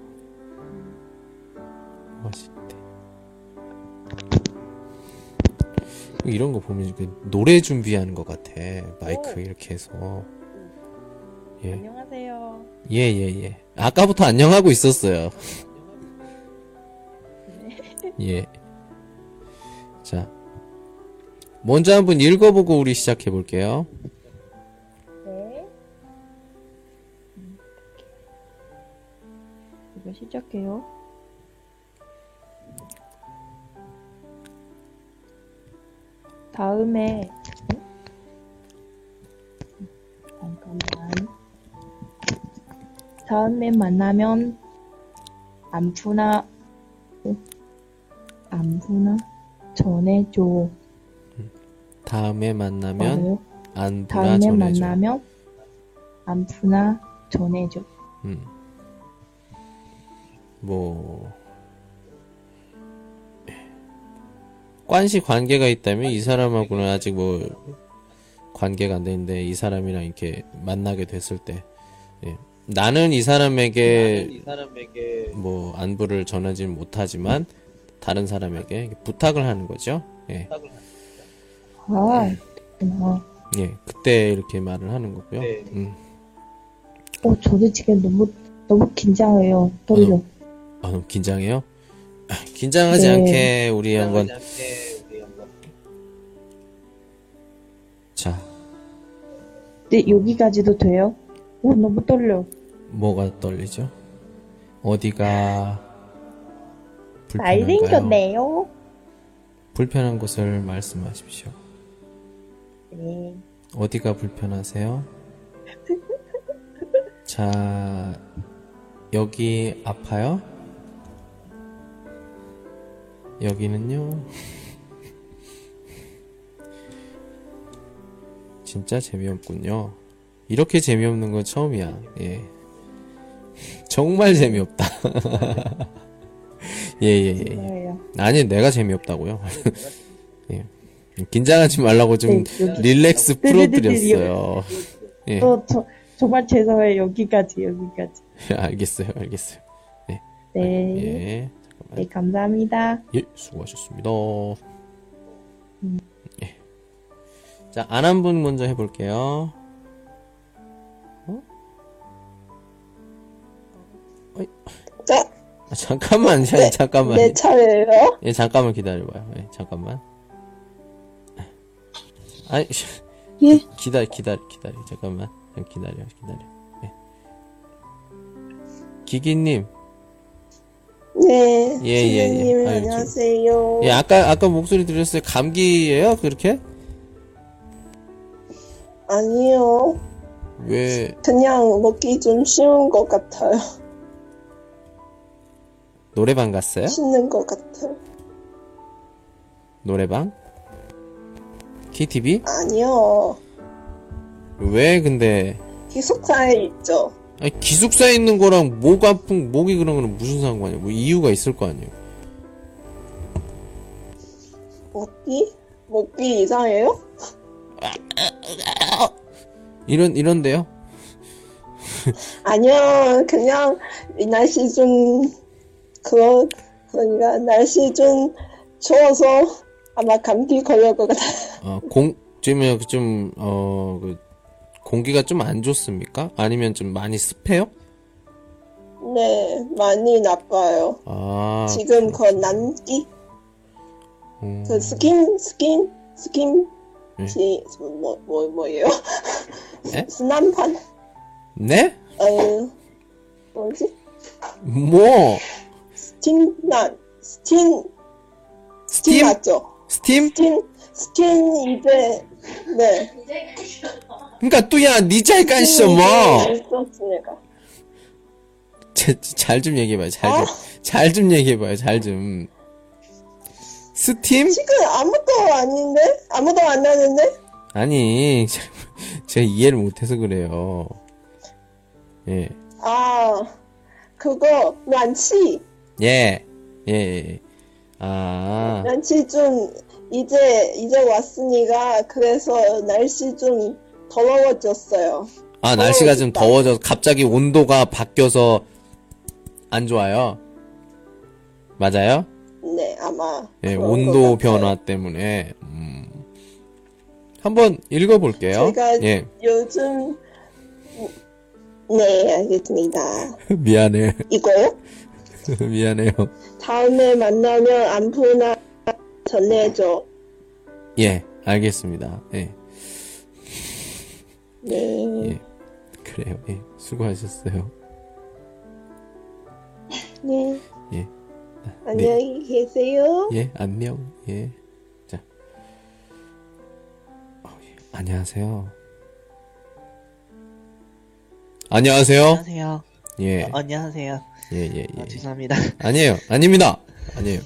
맛있대. 이런 거 보면 노래 준비하는 것 같아. 마이크 이렇게 해서. 예. 안녕하세요. 예, 예, 예. 아까부터 안녕하고 있었어요. 예. 자. 먼저 한번 읽어보고 우리 시작해 볼게요. 네. 이거 시작해요. 다음에 잠깐만. 다음에 만나면 안부나 안부나 전해줘. 다음에 만나면? 안부나 다음에 전해줘. 만나면 안부나 전해줘. 음. 뭐 관시 관계가 있다면 이 사람하고는 아직 뭐 관계가 안 되는데 이 사람이랑 이렇게 만나게 됐을 때 예. 나는 이 사람에게 뭐 안부를 전하지 못하지만 다른 사람에게 부탁을 하는 거죠. 예. 아, 그렇구나. 예. 그때 이렇게 말을 하는 거고요. 음. 어, 저도 지금 너무, 너무 긴장해요. 떨려. 아, 너무 긴장해요? 긴장하지 네. 않게 우리 한번 자 네, 여기까지도 돼요? 오, 너무 떨려. 뭐가 떨리죠? 어디가 불편한가요? 잘생겼네요. 불편한 곳을 말씀하십시오. 네. 어디가 불편하세요? (laughs) 자 여기 아파요? 여기는요? 진짜 재미없군요. 이렇게 재미없는 건 처음이야. 예. 정말 재미없다. (laughs) 예, 예, 예. 좋아요. 아니, 내가 재미없다고요. (laughs) 예. 긴장하지 말라고 좀 네. 릴렉스 네, 네, 네, 네, 풀어드렸어요. 예. 또, 저, 정말 죄송해요. 여기까지, 여기까지. (laughs) 알겠어요, 알겠어요. 네. 예. 네, 감사합니다. 예, 수고하셨습니다. 예. 자, 안 한 분 먼저 해볼게요. 어? 어이. 아, 잠깐만, 자, 잠깐만. 내 차례예요? 예, 잠깐만 기다려봐요. 예, 잠깐만. 씨. 예? 기다려, 기다려, 기다려. 잠깐만. 기다려, 기다려. 예. 기기님, 네. 예, 예, 예. 저- 안녕하세요. 예, 아까, 아까 목소리 들었어요. 감기예요? 그렇게? 아니요. 왜, 그냥 먹기 좀 쉬운 것 같아요. 노래방 갔어요? 쉬는 것 같아요. 노래방? KTV? 아니요. 왜 근데 기숙사에 있죠. 아니, 기숙사에 있는 거랑 목 아픈 목이 그런 거는 무슨 상관이야? 뭐 이유가 있을 거 아니에요. 먹기? 먹기 이상해요? 이런 이런데요? 아니요. 그냥 이 날씨 좀 그거 그러니까 날씨 좀 추워서 아마 감기 걸릴 것 같아요. 어, 공 지금 좀어 그 공기가 좀 안 좋습니까? 아니면 좀 많이 습해요? 네, 많이 나빠요. 아, 지금 그 남기 음, 그 스킨 스킨 스킨 네. 지 뭐 뭐 뭐예요? 네? (laughs) 스난판 네? 어 뭐지? 뭐 스틴난 스틴 스틴 스팀? 맞죠? 스팀? 스틴 스틴 이제 네. 그러니까 또야 니잘 깐쇼 뭐. 있었으니까. 잘좀 얘기해봐요. 잘 좀. 아. 잘좀 얘기해봐요. 잘 좀. 스팀? 지금 아무도 아닌데 아무도 안 나는데 아니, 제가 이해를 못해서 그래요. 예. 아 그거 난치 예. 예, 예. 아, 날씨 좀 이제 이제 왔으니까 그래서 날씨 좀 더러워졌어요. 아, 날씨가 좀. 더워져서 갑자기 온도가 바뀌어서 안 좋아요. 맞아요? 네 아마 예, 온도. 변화 때문에. 음. 한번 읽어볼게요. 제가 예. 요즘 네 알겠습니다. (laughs) 미안해. 이거요? (laughs) 미안해요. 다음에 만나면 안부나 전해줘. 예, 알겠습니다. 예, 네. 예. 그래요. 예, 수고하셨어요. 네. 예. 안녕히 계세요. 예, 안녕. 예. 자. 어, 예. 안녕하세요. 안녕하세요. 안녕하세요. 예, 어, 안녕하세요. 예, 예, 어, 예. 죄송합니다. 아니에요. 아닙니다. 아니에요.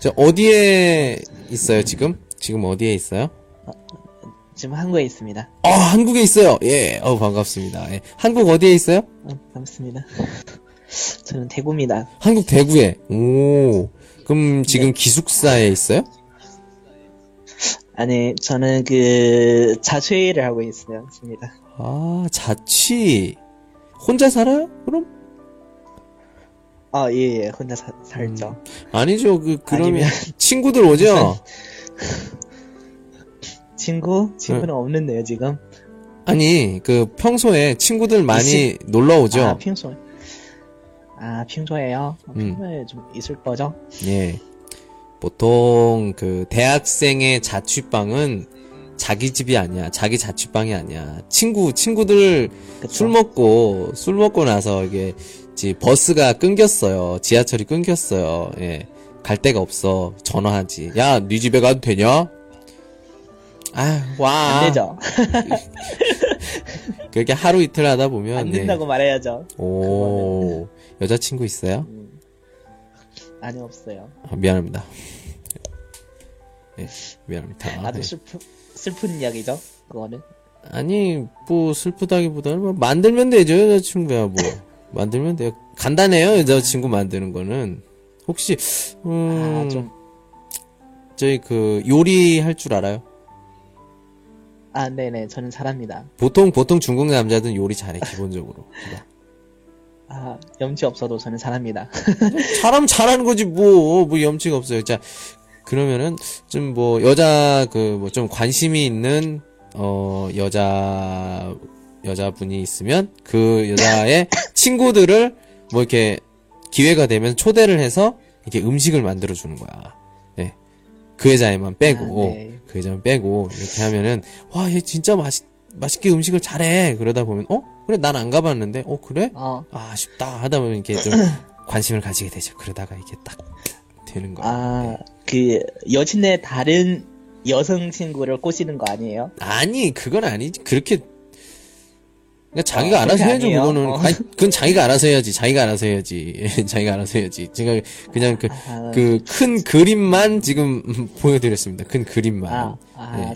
저 어디에 있어요, 지금? 지금 어디에 있어요? 지금 한국에 있습니다. 아, 한국에 있어요. 예, 어, 반갑습니다. 예. 한국 어디에 있어요? 어, 반갑습니다. 저는 대구입니다. 한국 대구에. 오. 그럼 지금 네. 기숙사에 있어요? 아니, 저는 그 자취를 하고. 있습니다. 아, 자취. 혼자 살아요? 그럼? 아, 예, 예. 혼자 사- 살죠. 아니죠. 그, 그러면 아니면- 친구들 오죠? (laughs) 친구? 친구는 없는데요, 지금. 아니, 그 평소에 친구들 많이 놀러 오죠? 아, 평소에. 아, 평소에요? 어, 음. 평소에 좀 있을 거죠? 예. 보통 그 대학생의 자취방은 자기 집이 아니야. 자기 자취방이 아니야. 친구, 친구들 그쵸? 술 먹고, 술 먹고 나서 이게, 지 버스가 끊겼어요. 지하철이 끊겼어요. 예. 갈 데가 없어. 전화하지. 야, 네 집에 가도 되냐? 아, 와. 안 되죠? (laughs) 그렇게 하루 이틀 하다 보면. 안 예. 된다고 말해야죠. 오, 여자친구 있어요? 아니, 없어요. 아, 미안합니다. 예, 미안합니다. 아주 예. 슬픈, 슬픈 이야기죠? 그거는. 아니, 뭐, 슬프다기보다는 뭐, 만들면 되죠, 여자친구야, 뭐. (laughs) 만들면 돼요. 간단해요, 여자친구 만드는 거는. 혹시, 음, 아, 좀. 저희 그, 요리할 줄 알아요? 아, 네네. 저는 잘합니다. 보통, 보통 중국 남자들은 요리 잘해, 기본적으로. 아, 염치 없어도 저는 잘합니다. (laughs) 사람 잘하는 거지, 뭐, 뭐, 염치가 없어요. 자, 그러면은, 좀 뭐, 여자, 그, 뭐, 좀 관심이 있는, 어, 여자, 여자분이 있으면, 그 여자의 (coughs) 친구들을, 뭐, 이렇게, 기회가 되면 초대를 해서, 이렇게 음식을 만들어주는 거야. 예. 그 여자애만 빼고, 아, 네. 그 여자만 빼고, 이렇게 하면은, 와, 얘 진짜 맛있, 맛있게 음식을 잘해. 그러다 보면, 어? 그래, 난 안 가봤는데, 어, 그래? 어, 아, 아쉽다 하다 보면 이렇게 좀 (laughs) 관심을 가지게 되죠. 그러다가 이게 딱 되는 거예요. 아, 그, 여친의 다른 여성 친구를 꼬시는 거 아니에요? 아니, 그건 아니지. 그렇게 그러니까 자기가 어, 알아서 해야죠, 아니에요. 그거는. 어. 아니, 그건 자기가 알아서 해야지. 자기가 알아서 해야지. (laughs) 자기가 알아서 해야지. 제가 그냥 그, 아, 그큰 그림만 지금 (laughs) 보여드렸습니다. 큰 그림만. 아, 아, 예.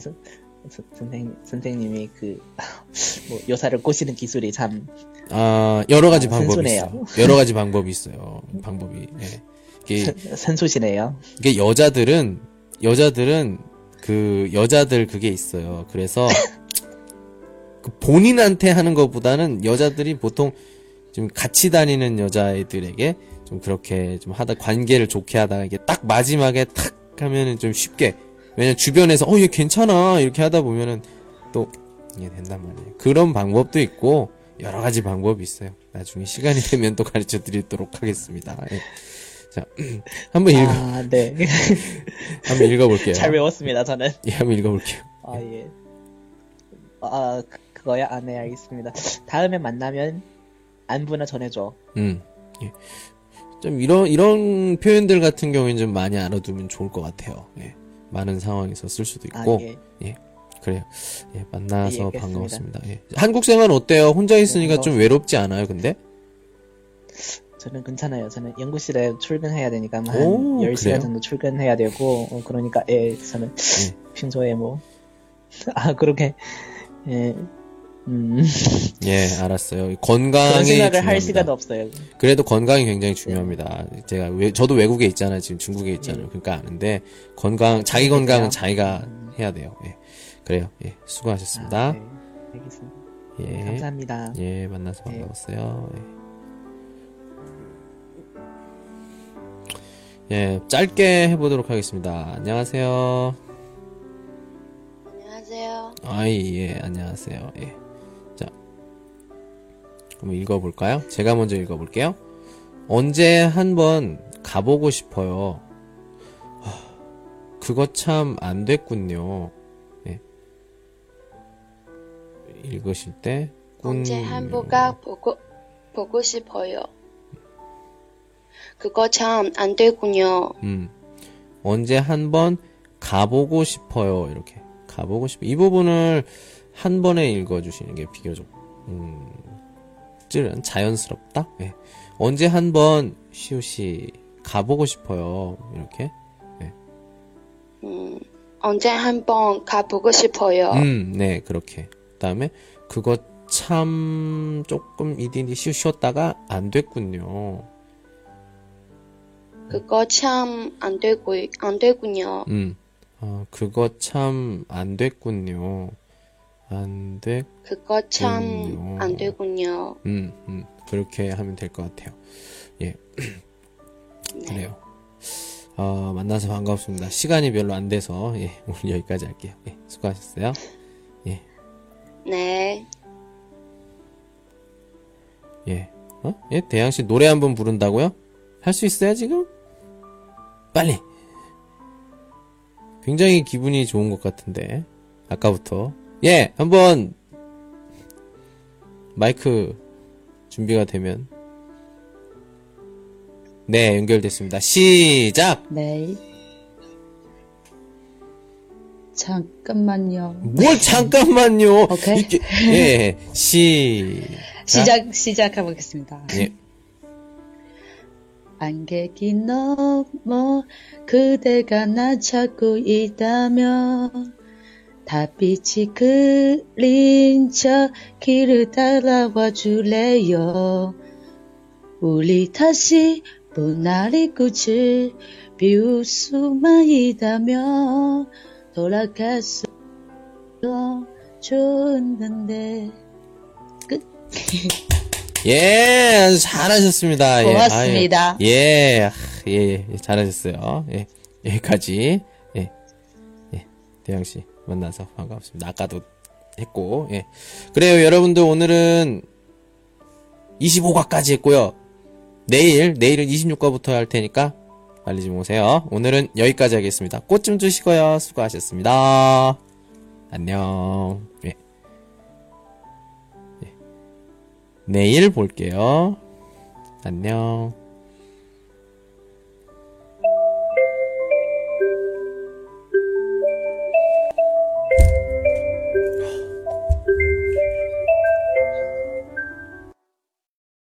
선- 선생, 선생님이 그, (laughs) 뭐, 요사를 꼬시는 기술이 참, 아, 여러 가지 아, 방법이. 있어요. 여러 가지 방법이 있어요. 방법이. 예. 이게, 선- 선수시네요. 이게 여자들은, 여자들은 그 여자들 그게 있어요. 그래서 (laughs) 그 본인한테 하는 것보다는 여자들이 보통 좀 같이 다니는 여자애들에게 좀 그렇게 좀 하다 관계를 좋게 하다가 이게 딱 마지막에 탁 하면은 좀 쉽게 왜냐면 주변에서 어 얘 괜찮아 이렇게 하다 보면은 또 이게 된단 말이에요. 그런 방법도 있고 여러 가지 방법이 있어요. 나중에 시간이 되면 또 가르쳐 드리도록 하겠습니다. 예. 자, (clears throat) 한번 읽어, 아, 네. (laughs) 한번 읽어볼게요. 잘 외웠습니다, 저는. 예, 한번 읽어볼게요. 아, 예. 아, 그- 그거야? 아, 네, 알겠습니다. 다음에 만나면 안부나 전해줘. 음, 예. 좀 이런 이런 표현들 같은 경우에는 좀 많이 알아두면 좋을 것 같아요. 예. 많은 상황에서 쓸 수도 아, 있고, 예. 그래요. 예, 만나서 예. 반가웠습니다. 예. 한국 생활 어때요? 혼자 있으니까 네, 좀 외롭지 않아요? 근데? 저는 괜찮아요. 저는 연구실에 출근해야 되니까 한 오, 10시간 그래요? 정도 출근해야 되고, 어, 그러니까, 예, 저는 예. (laughs) 평소에 뭐, 아, 그렇게, 예, 음, (laughs) 예, 알았어요. 건강이 생각을. 할 시간 없어요. 그래도 건강이 굉장히 중요합니다. 제가 외, 저도 외국에 있잖아요. 지금 중국에 있잖아요. 그러니까 아는데 건강 자기 건강은 자기가 해야 돼요. 예. 그래요. 예. 수고하셨습니다. 아, 네, 알겠습니다. 예. 감사합니다. 예, 만나서 예. 반가웠어요. 예. 예, 짧게 해보도록 하겠습니다. 안녕하세요. 안녕하세요. 아이, 예, 안녕하세요. 예. 자, 한번 읽어볼까요? 제가 먼저 읽어볼게요. 언제 한번 가보고 싶어요. 하, 그거 참 안 됐군요. 예. 읽으실 때, 꾼. 언제 한보가 보고 보고 싶어요. 그거 참 안 되군요. 음. 언제 한번 가보고 싶어요. 이렇게. 가보고 싶어. 이 부분을 한 번에 읽어주시는 게 비교적, 음, 찌른, 자연스럽다? 예. 언제 한번, 시우씨, 가보고 싶어요. 이렇게. 음, 언제 한번 가보고 싶어요. 음, 네, 그렇게. 그 다음에, 그거 참, 조금 이디디 쉬 쉬었다가 안 됐군요. 그거 참 안 되고 안 되군요. 음, 어, 그거 참 안 됐군요. 안 됐, 그거 참 군요. 안 되군요. 음, 음, 그렇게 하면 될 것 같아요. 예, (clears throat) 네. 그래요. 어, 만나서 반갑습니다. 시간이 별로 안 돼서, 예, (laughs) 오늘 여기까지 할게요. 예, 수고하셨어요. 네. 예, 어? 예, 대양씨 노래 한 번 부른다고요? 할 수 있어요, 지금? 빨리! 굉장히 기분이 좋은 것 같은데, 아까부터. 예, 한번, 마이크 준비가 되면. 네, 연결됐습니다. 시작! 네. 잠깐만요. 뭘 잠깐만요! 오케이. 이렇게, 예, 시, 시작, 시작해 보겠습니다. 예, 안개기 넘어 그대가 나 찾고 있다면 달빛이 그린 저 길을 따라와 줄래요 우리 다시 분날이 꽃을 피울 수만 있다면 돌아갈 수 좋은데 끝 (laughs) 예, 잘하셨습니다. 예, 고맙습니다. 아유, 예, 아, 예, 예, 잘하셨어요. 예, 여기까지. 예, 예, 대양 씨 만나서 반갑습니다. 아까도 했고, 예. 그래요, 여러분들 오늘은 25과까지 했고요. 내일, 내일은 26과부터 할 테니까 빨리 좀 오세요. 오늘은 여기까지 하겠습니다. 꽃 좀 주시고요. 수고하셨습니다. 안녕. 예. 내일 볼게요. 안녕.